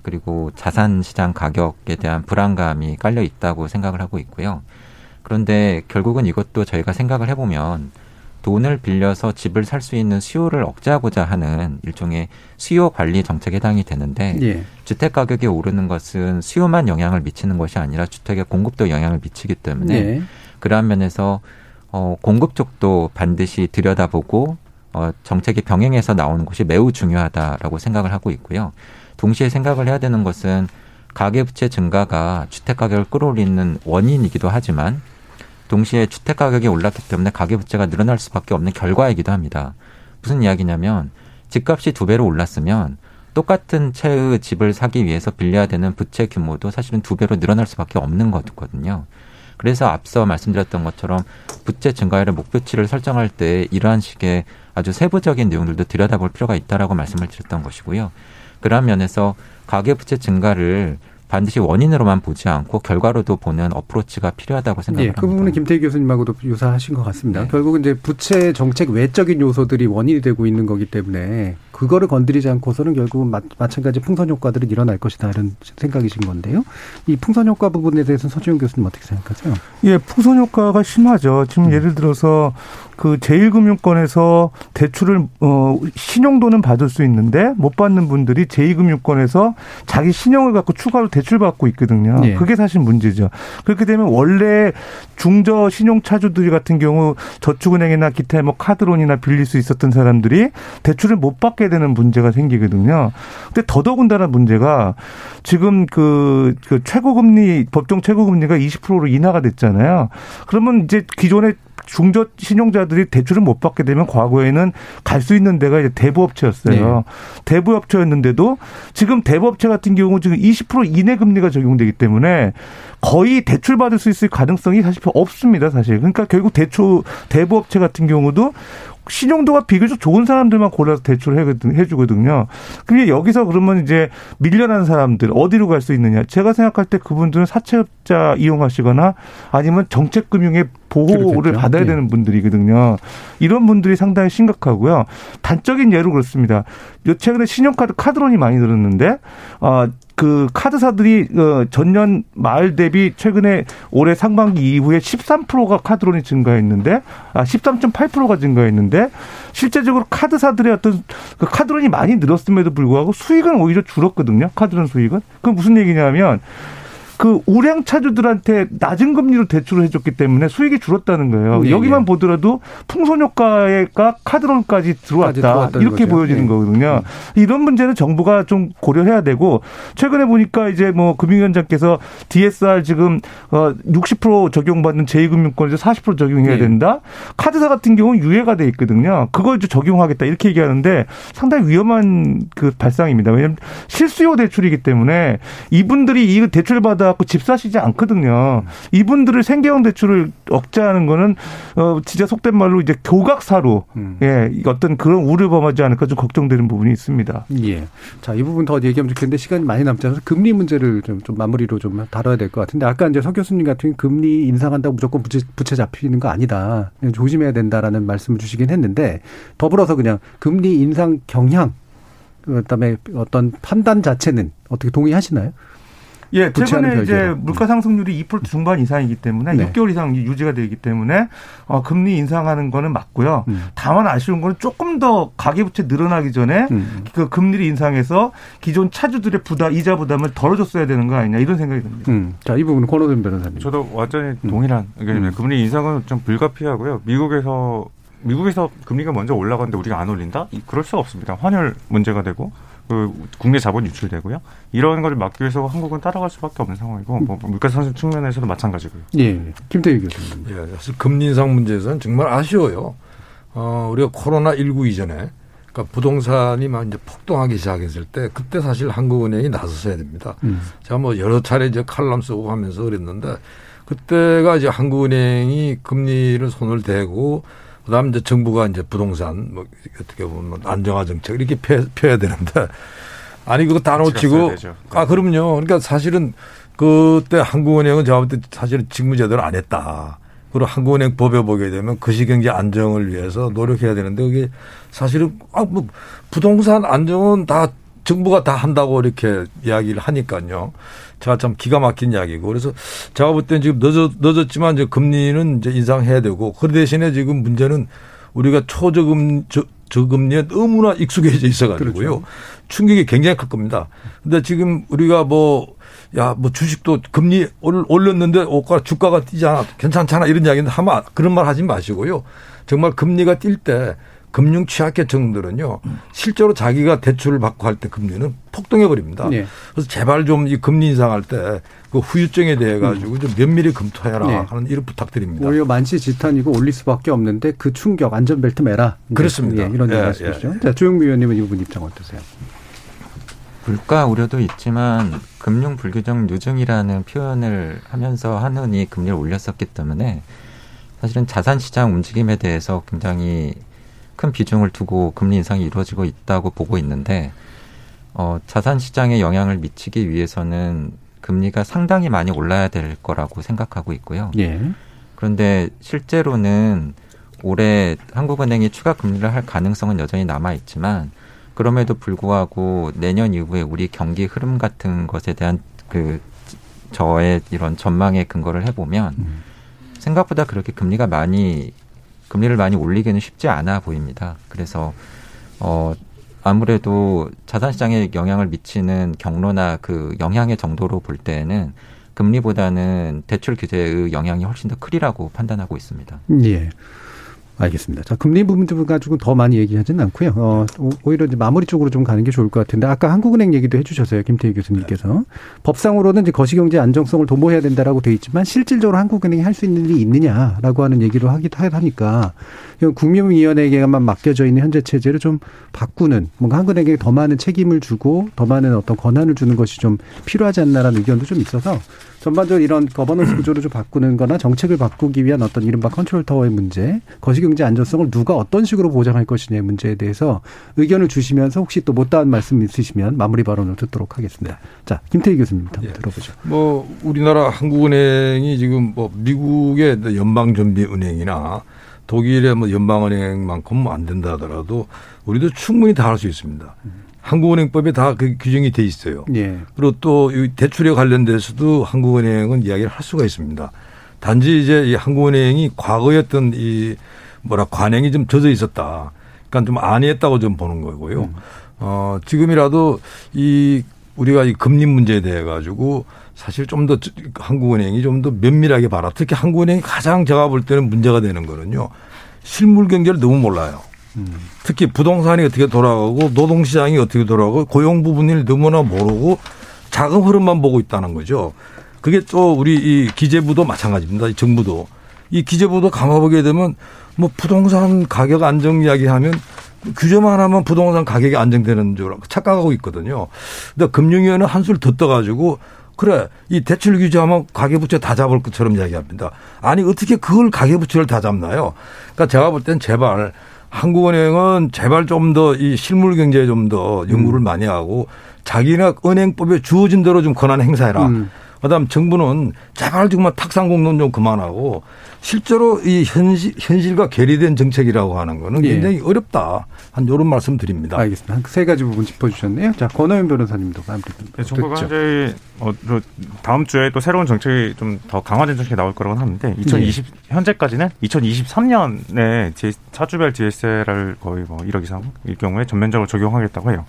그리고 자산 시장 가격에 대한 불안감이 깔려 있다고 생각을 하고 있고요. 그런데 결국은 이것도 저희가 생각을 해보면 돈을 빌려서 집을 살 수 있는 수요를 억제하고자 하는 일종의 수요 관리 정책에 해당이 되는데 예. 주택 가격이 오르는 것은 수요만 영향을 미치는 것이 아니라 주택의 공급도 영향을 미치기 때문에 예. 그러한 면에서 어, 공급 쪽도 반드시 들여다보고 어, 정책이 병행해서 나오는 것이 매우 중요하다라고 생각을 하고 있고요. 동시에 생각을 해야 되는 것은 가계부채 증가가 주택 가격을 끌어올리는 원인이기도 하지만 동시에 주택 가격이 올랐기 때문에 가계부채가 늘어날 수밖에 없는 결과이기도 합니다. 무슨 이야기냐면 집값이 두 배로 올랐으면 똑같은 채의 집을 사기 위해서 빌려야 되는 부채 규모도 사실은 두 배로 늘어날 수밖에 없는 거거든요. 그래서 앞서 말씀드렸던 것처럼 부채 증가율의 목표치를 설정할 때 이러한 식의 아주 세부적인 내용들도 들여다볼 필요가 있다라고 말씀을 드렸던 것이고요. 그런 면에서 가계 부채 증가를 반드시 원인으로만 보지 않고 결과로도 보는 어프로치가 필요하다고 생각합니다. 예, 그 부분은 김태희 교수님하고도 유사하신 것 같습니다. 네. 결국은 이제 부채 정책 외적인 요소들이 원인이 되고 있는 거기 때문에 그거를 건드리지 않고서는 결국은 마, 마찬가지 풍선 효과들이 일어날 것이다 이런 생각이신 건데요. 이 풍선 효과 부분에 대해서는 서지훈 교수님 어떻게 생각하세요? 예, 풍선 효과가 심하죠. 지금 음. 예를 들어서 그 제1금융권에서 대출을 어 신용도는 받을 수 있는데 못 받는 분들이 제2금융권에서 자기 신용을 갖고 추가로 대출 받고 있거든요. 예. 그게 사실 문제죠. 그렇게 되면 원래 중저 신용 차주들 같은 경우 저축은행이나 기타 뭐 카드론이나 빌릴 수 있었던 사람들이 대출을 못 받게 되는 문제가 생기거든요. 근데 더더군다나 문제가 지금 그, 그 최고금리 법정 최고금리가 20%로 인하가 됐잖아요. 그러면 이제 기존에 중저 신용자들이 대출을 못 받게 되면 과거에는 갈 수 있는 데가 이제 대부업체였어요. 네. 대부업체였는데도 지금 대부업체 같은 경우 지금 20% 이내 금리가 적용되기 때문에 거의 대출 받을 수 있을 가능성이 사실 없습니다, 사실. 그러니까 결국 대출 대부업체 같은 경우도 신용도가 비교적 좋은 사람들만 골라서 대출을 해주거든요. 그게 여기서 그러면 이제 밀려난 사람들 어디로 갈 수 있느냐? 제가 생각할 때 그분들은 사채업자 이용하시거나 아니면 정책금융의 보호를 그렇겠죠. 받아야 네. 되는 분들이거든요. 이런 분들이 상당히 심각하고요. 단적인 예로 그렇습니다. 최근에 신용카드 카드론이 많이 늘었는데 어, 그 카드사들이 어, 전년 말 대비 최근에 올해 상반기 이후에 13%가 카드론이 증가했는데 아 13.8%가 증가했는데 실제적으로 카드사들의 어떤 그 카드론이 많이 늘었음에도 불구하고 수익은 오히려 줄었거든요. 카드론 수익은. 그 무슨 얘기냐면 그 우량 차주들한테 낮은 금리로 대출을 해줬기 때문에 수익이 줄었다는 거예요. 네, 여기만 네. 보더라도 풍선 효과가 카드론까지 들어왔다 이렇게 거죠. 보여지는 네. 거거든요. 음. 이런 문제는 정부가 좀 고려해야 되고 최근에 보니까 이제 뭐 금융위원장께서 DSR 지금 어60% 적용받는 제2금융권에서 40% 적용해야 네. 된다. 카드사 같은 경우는 유예가 돼 있거든요. 그걸 이제 적용하겠다 이렇게 얘기하는데 상당히 위험한 그 발상입니다. 왜냐하면 실수요 대출이기 때문에 이분들이 이 대출 받아 갖고 집 사시지 않거든요. 이분들을 생계형 대출을 억제하는 거는 어 진짜 속된 말로 이제 교각사로 음. 예 어떤 그런 우를 범하지 않을까 좀 걱정되는 부분이 있습니다. 예. 자 이 부분 더 얘기하면 좋겠는데 시간이 많이 남지 않아서 금리 문제를 좀, 좀 마무리로 좀 다뤄야 될 것 같은데 아까 이제 서 교수님 같은 금리 인상한다고 무조건 부채, 부채 잡히는 거 아니다. 조심해야 된다라는 말씀을 주시긴 했는데 더불어서 그냥 금리 인상 경향 그다음에 어떤 판단 자체는 어떻게 동의하시나요? 예, 최근에 이제 물가 상승률이 2% 중반 이상이기 때문에 네. 6개월 이상 유지가 되기 때문에 어, 금리 인상하는 거는 맞고요. 음. 다만 아쉬운 거는 조금 더 가계부채 늘어나기 전에 음. 그 금리를 인상해서 기존 차주들의 부담 이자 부담을 덜어줬어야 되는 거 아니냐 이런 생각이 듭니다. 음. 자, 이 부분은 권호준 변호사님. 저도 완전히 음. 동일한 의견입니다. 음. 금리 인상은 좀 불가피하고요. 미국에서 미국에서 금리가 먼저 올라가는데 우리가 안 올린다? 그럴 수가 없습니다. 환율 문제가 되고 그 국내 자본 유출되고요. 이런 것을 막기 위해서 한국은 따라갈 수밖에 없는 상황이고 뭐 물가 상승 측면에서도 마찬가지고요. 예, 김태희 교수님. 예, 사실 금리 인상 문제에서는 정말 아쉬워요. 어, 우리가 코로나 19 이전에 그러니까 부동산이 막 이제 폭등하기 시작했을 때 그때 사실 한국은행이 나섰어야 됩니다. 음. 제가 뭐 여러 차례 이제 칼럼 쓰고 하면서 그랬는데 그때가 이제 한국은행이 금리를 손을 대고 그다음 이제 정부가 이제 부동산 뭐 어떻게 보면 안정화 정책 이렇게 펴, 펴야 되는데 아니 그거 다 놓치고 아 그럼요. 그러니까 사실은 그때 한국은행은 제가 볼 때 사실은 직무 제대로 안 했다. 그리고 한국은행 법에 보게 되면 거시경제 안정을 위해서 노력해야 되는데 그게 사실은 아 뭐 부동산 안정은 다 정부가 다 한다고 이렇게 이야기를 하니까요. 제가 참 기가 막힌 이야기고 그래서 제가 볼 때는 지금 늦었, 늦었지만 이제 금리는 이제 인상해야 되고 그 대신에 지금 문제는 우리가 초저금 저, 저금리에 너무나 익숙해져 있어가지고요. 그렇죠. 충격이 굉장히 클 겁니다. 근데 지금 우리가 뭐, 야, 뭐 주식도 금리 올렸는데 오가 주가가 뛰지 않아. 괜찮잖아. 이런 이야기는 하면 그런 말 하지 마시고요. 정말 금리가 뛸 때 금융 취약계층들은요 실제로 자기가 대출을 받고 할 때 금리는 폭등해 버립니다. 네. 그래서 제발 좀 이 금리 인상할 때 그 후유증에 대해 가지고 좀 면밀히 검토해라 네. 하는 이런 부탁드립니다. 오히려 만시지탄이고 올릴 수밖에 없는데 그 충격 안전벨트 매라. 그렇습니다. 예, 이런 예, 말씀이시죠. 예. 자 조영미 의원님은 이 부분 입장 어떠세요? 물가 우려도 있지만 금융 불규정 누증이라는 표현을 하면서 한은이 금리를 올렸었기 때문에 사실은 자산 시장 움직임에 대해서 굉장히 큰 비중을 두고 금리 인상이 이루어지고 있다고 보고 있는데 어, 자산 시장에 영향을 미치기 위해서는 금리가 상당히 많이 올라야 될 거라고 생각하고 있고요. 예. 그런데 실제로는 올해 한국은행이 추가 금리를 할 가능성은 여전히 남아 있지만 그럼에도 불구하고 내년 이후에 우리 경기 흐름 같은 것에 대한 그 저의 이런 전망의 근거를 해보면 음. 생각보다 그렇게 금리가 많이 금리를 많이 올리기는 쉽지 않아 보입니다. 그래서 어 아무래도 자산 시장에 영향을 미치는 경로나 그 영향의 정도로 볼 때에는 금리보다는 대출 규제의 영향이 훨씬 더 크리라고 판단하고 있습니다. 예. 알겠습니다. 자, 금리 부분 가지고 더 많이 얘기하지는 않고요. 어, 오히려 이제 마무리 쪽으로 좀 가는 게 좋을 것 같은데 아까 한국은행 얘기도 해주셨어요, 김태희 교수님께서 네. 법상으로는 이제 거시경제 안정성을 도모해야 된다라고 돼 있지만 실질적으로 한국은행이 할 수 있는 일이 있느냐라고 하는 얘기를 하기도 하니까 금융위원회에게만 맡겨져 있는 현재 체제를 좀 바꾸는 뭔가 한국은행에 더 많은 책임을 주고 더 많은 어떤 권한을 주는 것이 좀 필요하지 않나라는 의견도 좀 있어서 전반적으로 이런 거버넌스 구조를 좀 바꾸는 거나 정책을 바꾸기 위한 어떤 이른바 컨트롤 타워의 문제, 거시경제 안전성을 누가 어떤 식으로 보장할 것이냐의 문제에 대해서 의견을 주시면서 혹시 또 못다한 말씀 있으시면 마무리 발언을 듣도록 하겠습니다. 자, 김태희 교수님부터 예. 들어보죠. 뭐 우리나라 한국은행이 지금 뭐 미국의 연방준비은행이나 독일의 뭐 연방은행만큼 안 된다 하더라도 우리도 충분히 다 할 수 있습니다. 음. 한국은행법에 다 그 규정이 돼 있어요. 예. 그리고 또 대출에 관련돼서도 한국은행은 이야기를 할 수가 있습니다. 단지 이제 이 한국은행이 과거에 어떤 이 뭐라 관행이 좀 젖어 있었다. 그러니까 좀 안이했다고 좀 보는 거고요. 음. 어, 지금이라도 이 우리가 이 금리 문제에 대해 가지고 사실 좀 더 한국은행이 좀 더 면밀하게 봐라. 특히 한국은행이 가장 제가 볼 때는 문제가 되는 거는요. 실물 경제를 너무 몰라요. 특히 부동산이 어떻게 돌아가고 노동시장이 어떻게 돌아가고 고용 부분을 너무나 모르고 자금 흐름만 보고 있다는 거죠. 그게 또 우리 이 기재부도 마찬가지입니다. 이 정부도 이 기재부도 감아보게 되면 뭐 부동산 가격 안정 이야기 하면 규제만 하면 부동산 가격이 안정되는 줄 착각하고 있거든요. 근데 금융위원회 한술 더 떠가지고 그래 이 대출 규제하면 가계부채 다 잡을 것처럼 이야기합니다. 아니 어떻게 그걸 가계부채를 다 잡나요? 그러니까 제가 볼 땐 제발 한국은행은 제발 좀 더 이 실물 경제에 좀 더 연구를 음. 많이 하고 자기네 은행법에 주어진 대로 좀 권한 행사해라. 음. 그다음 정부는 제발 정말 탁상 공론 좀 그만하고 실제로 이 현실, 현실과 괴리된 정책이라고 하는 거는 예. 굉장히 예. 어렵다. 한 이런 말씀 드립니다. 알겠습니다. 한 세 가지 부분 짚어 주셨네요. 자, 권호연 변호사님도 함께. 네, 정부가 이제 어, 다음 주에 또 새로운 정책이 좀 더 강화된 정책이 나올 거라고 하는데 2020 예. 현재까지는 2023년에 차주별 DSL을 거의 뭐 1억 이상 일 경우에 전면적으로 적용하겠다고 해요.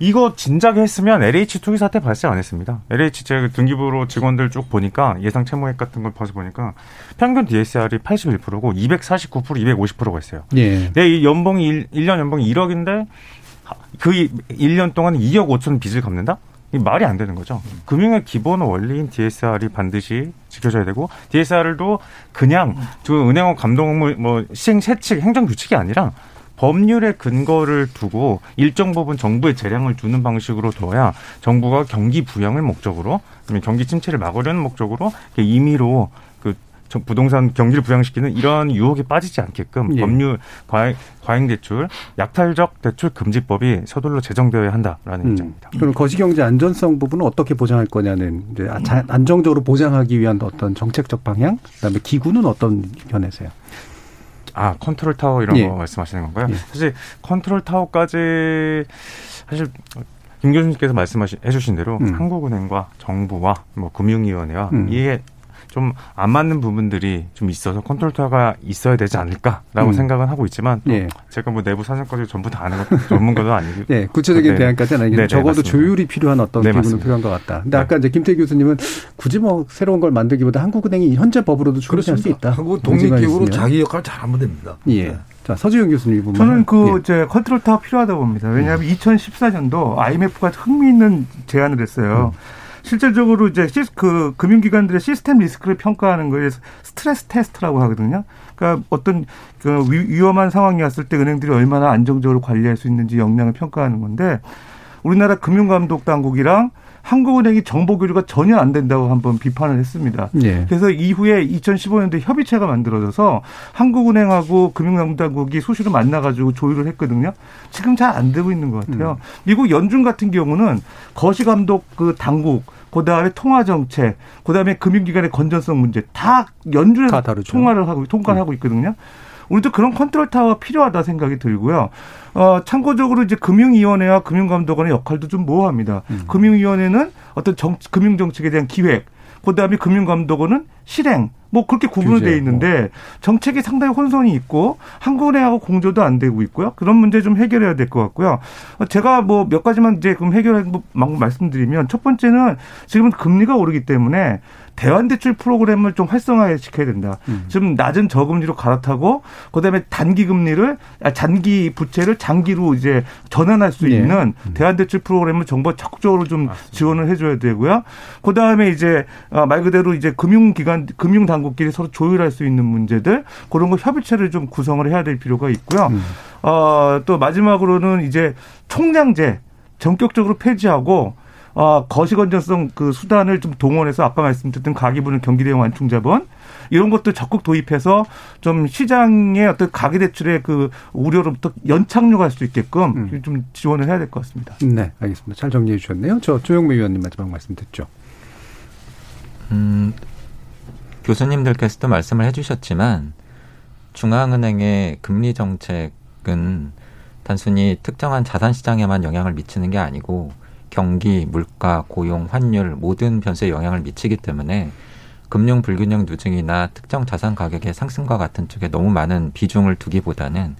이거 진작에 했으면 LH 투기 사태 발생 안 했습니다. LH 제 등기부로 직원들 쭉 보니까 예상 채무액 같은 걸 봐서 보니까 평균 DSR이 81%고 249% 250%가 있어요. 예. 내 연봉이 1, 1년 연봉이 1억인데 그 1년 동안 2억 5천 빚을 갚는다? 이 말이 안 되는 거죠. 금융의 기본 원리인 DSR이 반드시 지켜져야 되고 DSR도 그냥 그 은행원 감독물 뭐 시행 세칙 행정 규칙이 아니라 법률의 근거를 두고 일정 부분 정부의 재량을 두는 방식으로 둬야 정부가 경기 부양을 목적으로 경기 침체를 막으려는 목적으로 임의로 그 부동산 경기를 부양시키는 이러한 유혹에 빠지지 않게끔 예. 법률 과잉, 과잉 대출, 약탈적 대출 금지법이 서둘러 제정되어야 한다라는 음. 입장입니다. 그럼 거시경제 안전성 부분은 어떻게 보장할 거냐는 이제 안정적으로 보장하기 위한 어떤 정책적 방향, 그다음에 기구는 어떤 견해세요? 아 컨트롤 타워 이런 예. 거 말씀하시는 건가요? 예. 사실 컨트롤 타워까지 사실 김 교수님께서 말씀하신 해주신 대로 음. 한국은행과 정부와 뭐 금융위원회와 음. 이게 좀 안 맞는 부분들이 좀 있어서 컨트롤 타워가 있어야 되지 않을까라고 음. 생각은 하고 있지만 네. 제가 뭐 내부 사정까지 전부 다 아는 것 전문가도 아니고 네, 구체적인 네. 대안까지는 아니겠 네, 네, 적어도 맞습니다. 조율이 필요한 어떤 네, 기구는 필요한 것 같다. 근데 네. 아까 이제 김태 교수님은 굳이 뭐 새로운 걸 만들기보다 한국은행이 현재 법으로도 충분히 할수 있다. 한국 독립기구로 자기 역할 을 잘하면 됩니다. 예. 자, 서지영 교수님 저는 그 예. 이제 컨트롤 타워 필요하다 고 봅니다. 왜냐하면 음. 2014년도 IMF가 흥미있는 제안을 했어요. 음. 실질적으로 이제 시, 그 금융기관들의 시스템 리스크를 평가하는 거에 스트레스 테스트라고 하거든요. 그러니까 어떤 그 위험한 상황이 왔을 때 은행들이 얼마나 안정적으로 관리할 수 있는지 역량을 평가하는 건데 우리나라 금융감독 당국이랑 한국은행이 정보 교류가 전혀 안 된다고 한번 비판을 했습니다. 예. 그래서 이후에 2015년도에 협의체가 만들어져서 한국은행하고 금융감독당국이 수시로 만나가지고 조율을 했거든요. 지금 잘 안 되고 있는 것 같아요. 음. 미국 연준 같은 경우는 거시감독 그 당국 그다음에 통화 정책, 그다음에 금융기관의 건전성 문제 다 연준에서 다 통화를 하고 통과를 음. 하고 있거든요. 우리도 그런 컨트롤 타워가 필요하다 생각이 들고요. 어, 참고적으로 이제 금융위원회와 금융감독원의 역할도 좀 모호합니다. 음. 금융위원회는 어떤 정, 금융정책에 대한 기획, 그 다음에 금융감독원은 실행, 뭐 그렇게 구분이 돼 있는데 뭐. 정책이 상당히 혼선이 있고 한국은행하고 공조도 안 되고 있고요. 그런 문제 좀 해결해야 될 것 같고요. 제가 뭐 몇 가지만 이제 그럼 해결할 말씀드리면 첫 번째는 지금은 금리가 오르기 때문에 대환대출 프로그램을 좀 활성화해 시켜야 된다. 음. 지금 낮은 저금리로 갈아타고 그다음에 단기 금리를 아, 단기 부채를 장기로 이제 전환할 수 네. 있는 음. 대환대출 프로그램을 정부가 적극적으로 좀 맞습니다. 지원을 해줘야 되고요. 그다음에 이제 아, 말 그대로 이제 금융기관 금융 당국끼리 서로 조율할 수 있는 문제들 그런 거 협의체를 좀 구성을 해야 될 필요가 있고요. 음. 어, 또 마지막으로는 이제 총량제 전격적으로 폐지하고 어, 거시건전성 그 수단을 좀 동원해서 아까 말씀드렸던 가계부는 경기대응 완충자본 이런 것도 적극 도입해서 좀 시장의 어떤 가계대출의 그 우려로부터 연착륙할 수 있게끔 음. 좀 지원을 해야 될 것 같습니다. 네, 알겠습니다. 잘 정리해 주셨네요. 저 조영미 위원님 마지막 말씀 듣죠. 음, 교수님들께서도 말씀을 해주셨지만 중앙은행의 금리 정책은 단순히 특정한 자산 시장에만 영향을 미치는 게 아니고 경기, 물가, 고용, 환율 모든 변수에 영향을 미치기 때문에 금융 불균형 누증이나 특정 자산 가격의 상승과 같은 쪽에 너무 많은 비중을 두기보다는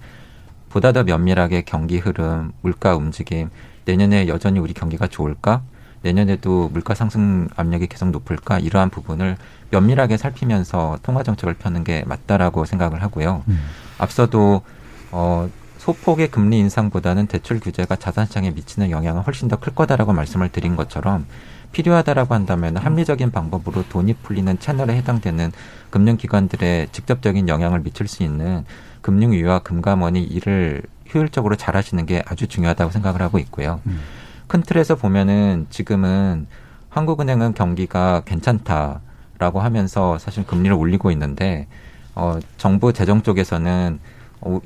보다 더 면밀하게 경기 흐름, 물가 움직임, 내년에 여전히 우리 경기가 좋을까? 내년에도 물가 상승 압력이 계속 높을까? 이러한 부분을 면밀하게 살피면서 통화 정책을 펴는 게 맞다라고 생각을 하고요. 음. 앞서도 어 소폭의 금리 인상보다는 대출 규제가 자산 시장에 미치는 영향은 훨씬 더 클 거다라고 말씀을 드린 것처럼 필요하다라고 한다면 합리적인 방법으로 돈이 풀리는 채널에 해당되는 금융기관들의 직접적인 영향을 미칠 수 있는 금융위와 금감원이 이를 효율적으로 잘 하시는 게 아주 중요하다고 생각을 하고 있고요. 음. 큰 틀에서 보면은 지금은 한국은행은 경기가 괜찮다라고 하면서 사실 금리를 올리고 있는데 어 정부 재정 쪽에서는 어,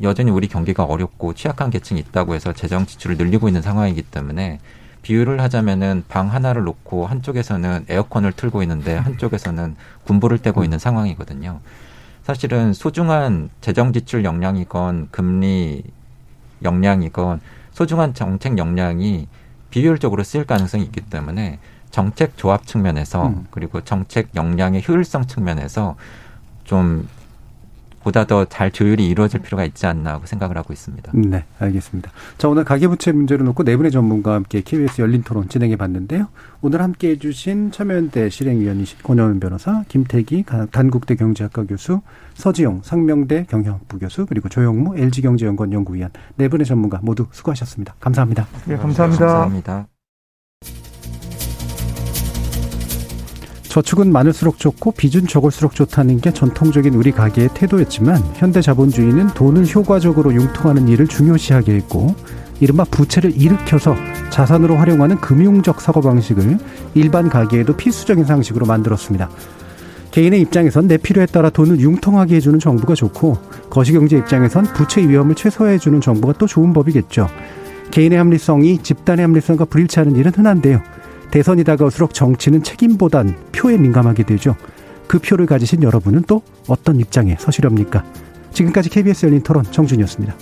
여전히 우리 경기가 어렵고 취약한 계층이 있다고 해서 재정 지출을 늘리고 있는 상황이기 때문에 비유를 하자면은 방 하나를 놓고 한쪽에서는 에어컨을 틀고 있는데 한쪽에서는 군부를 떼고 있는 상황이거든요. 사실은 소중한 재정 지출 역량이건 금리 역량이건 소중한 정책 역량이 비효율적으로 쓰일 가능성이 있기 때문에 정책 조합 측면에서 음. 그리고 정책 역량의 효율성 측면에서 좀 보다 더 잘 조율이 이루어질 필요가 있지 않나 하고 생각을 하고 있습니다. 네, 알겠습니다. 자, 오늘 가계부채 문제를 놓고 네 분의 전문가와 함께 KBS 열린 토론 진행해 봤는데요. 오늘 함께 해주신 참여연대 실행위원이신 권영은 변호사, 김태기 단국대 경제학과 교수, 서지용 상명대 경영학부 교수, 그리고 조영무 LG경제연구원 연구위원 네 분의 전문가 모두 수고하셨습니다. 감사합니다. 네, 감사합니다. 감사합니다. 저축은 많을수록 좋고 빚은 적을수록 좋다는 게 전통적인 우리 가게의 태도였지만 현대 자본주의는 돈을 효과적으로 융통하는 일을 중요시하게 했고 이른바 부채를 일으켜서 자산으로 활용하는 금융적 사고 방식을 일반 가게에도 필수적인 상식으로 만들었습니다. 개인의 입장에선 내 필요에 따라 돈을 융통하게 해주는 정부가 좋고 거시경제 입장에선 부채 위험을 최소화해주는 정부가 또 좋은 법이겠죠. 개인의 합리성이 집단의 합리성과 불일치하는 일은 흔한데요. 대선이 다가올수록 정치는 책임보단 표에 민감하게 되죠. 그 표를 가지신 여러분은 또 어떤 입장에 서시렵니까? 지금까지 KBS 열린 토론 정준이었습니다.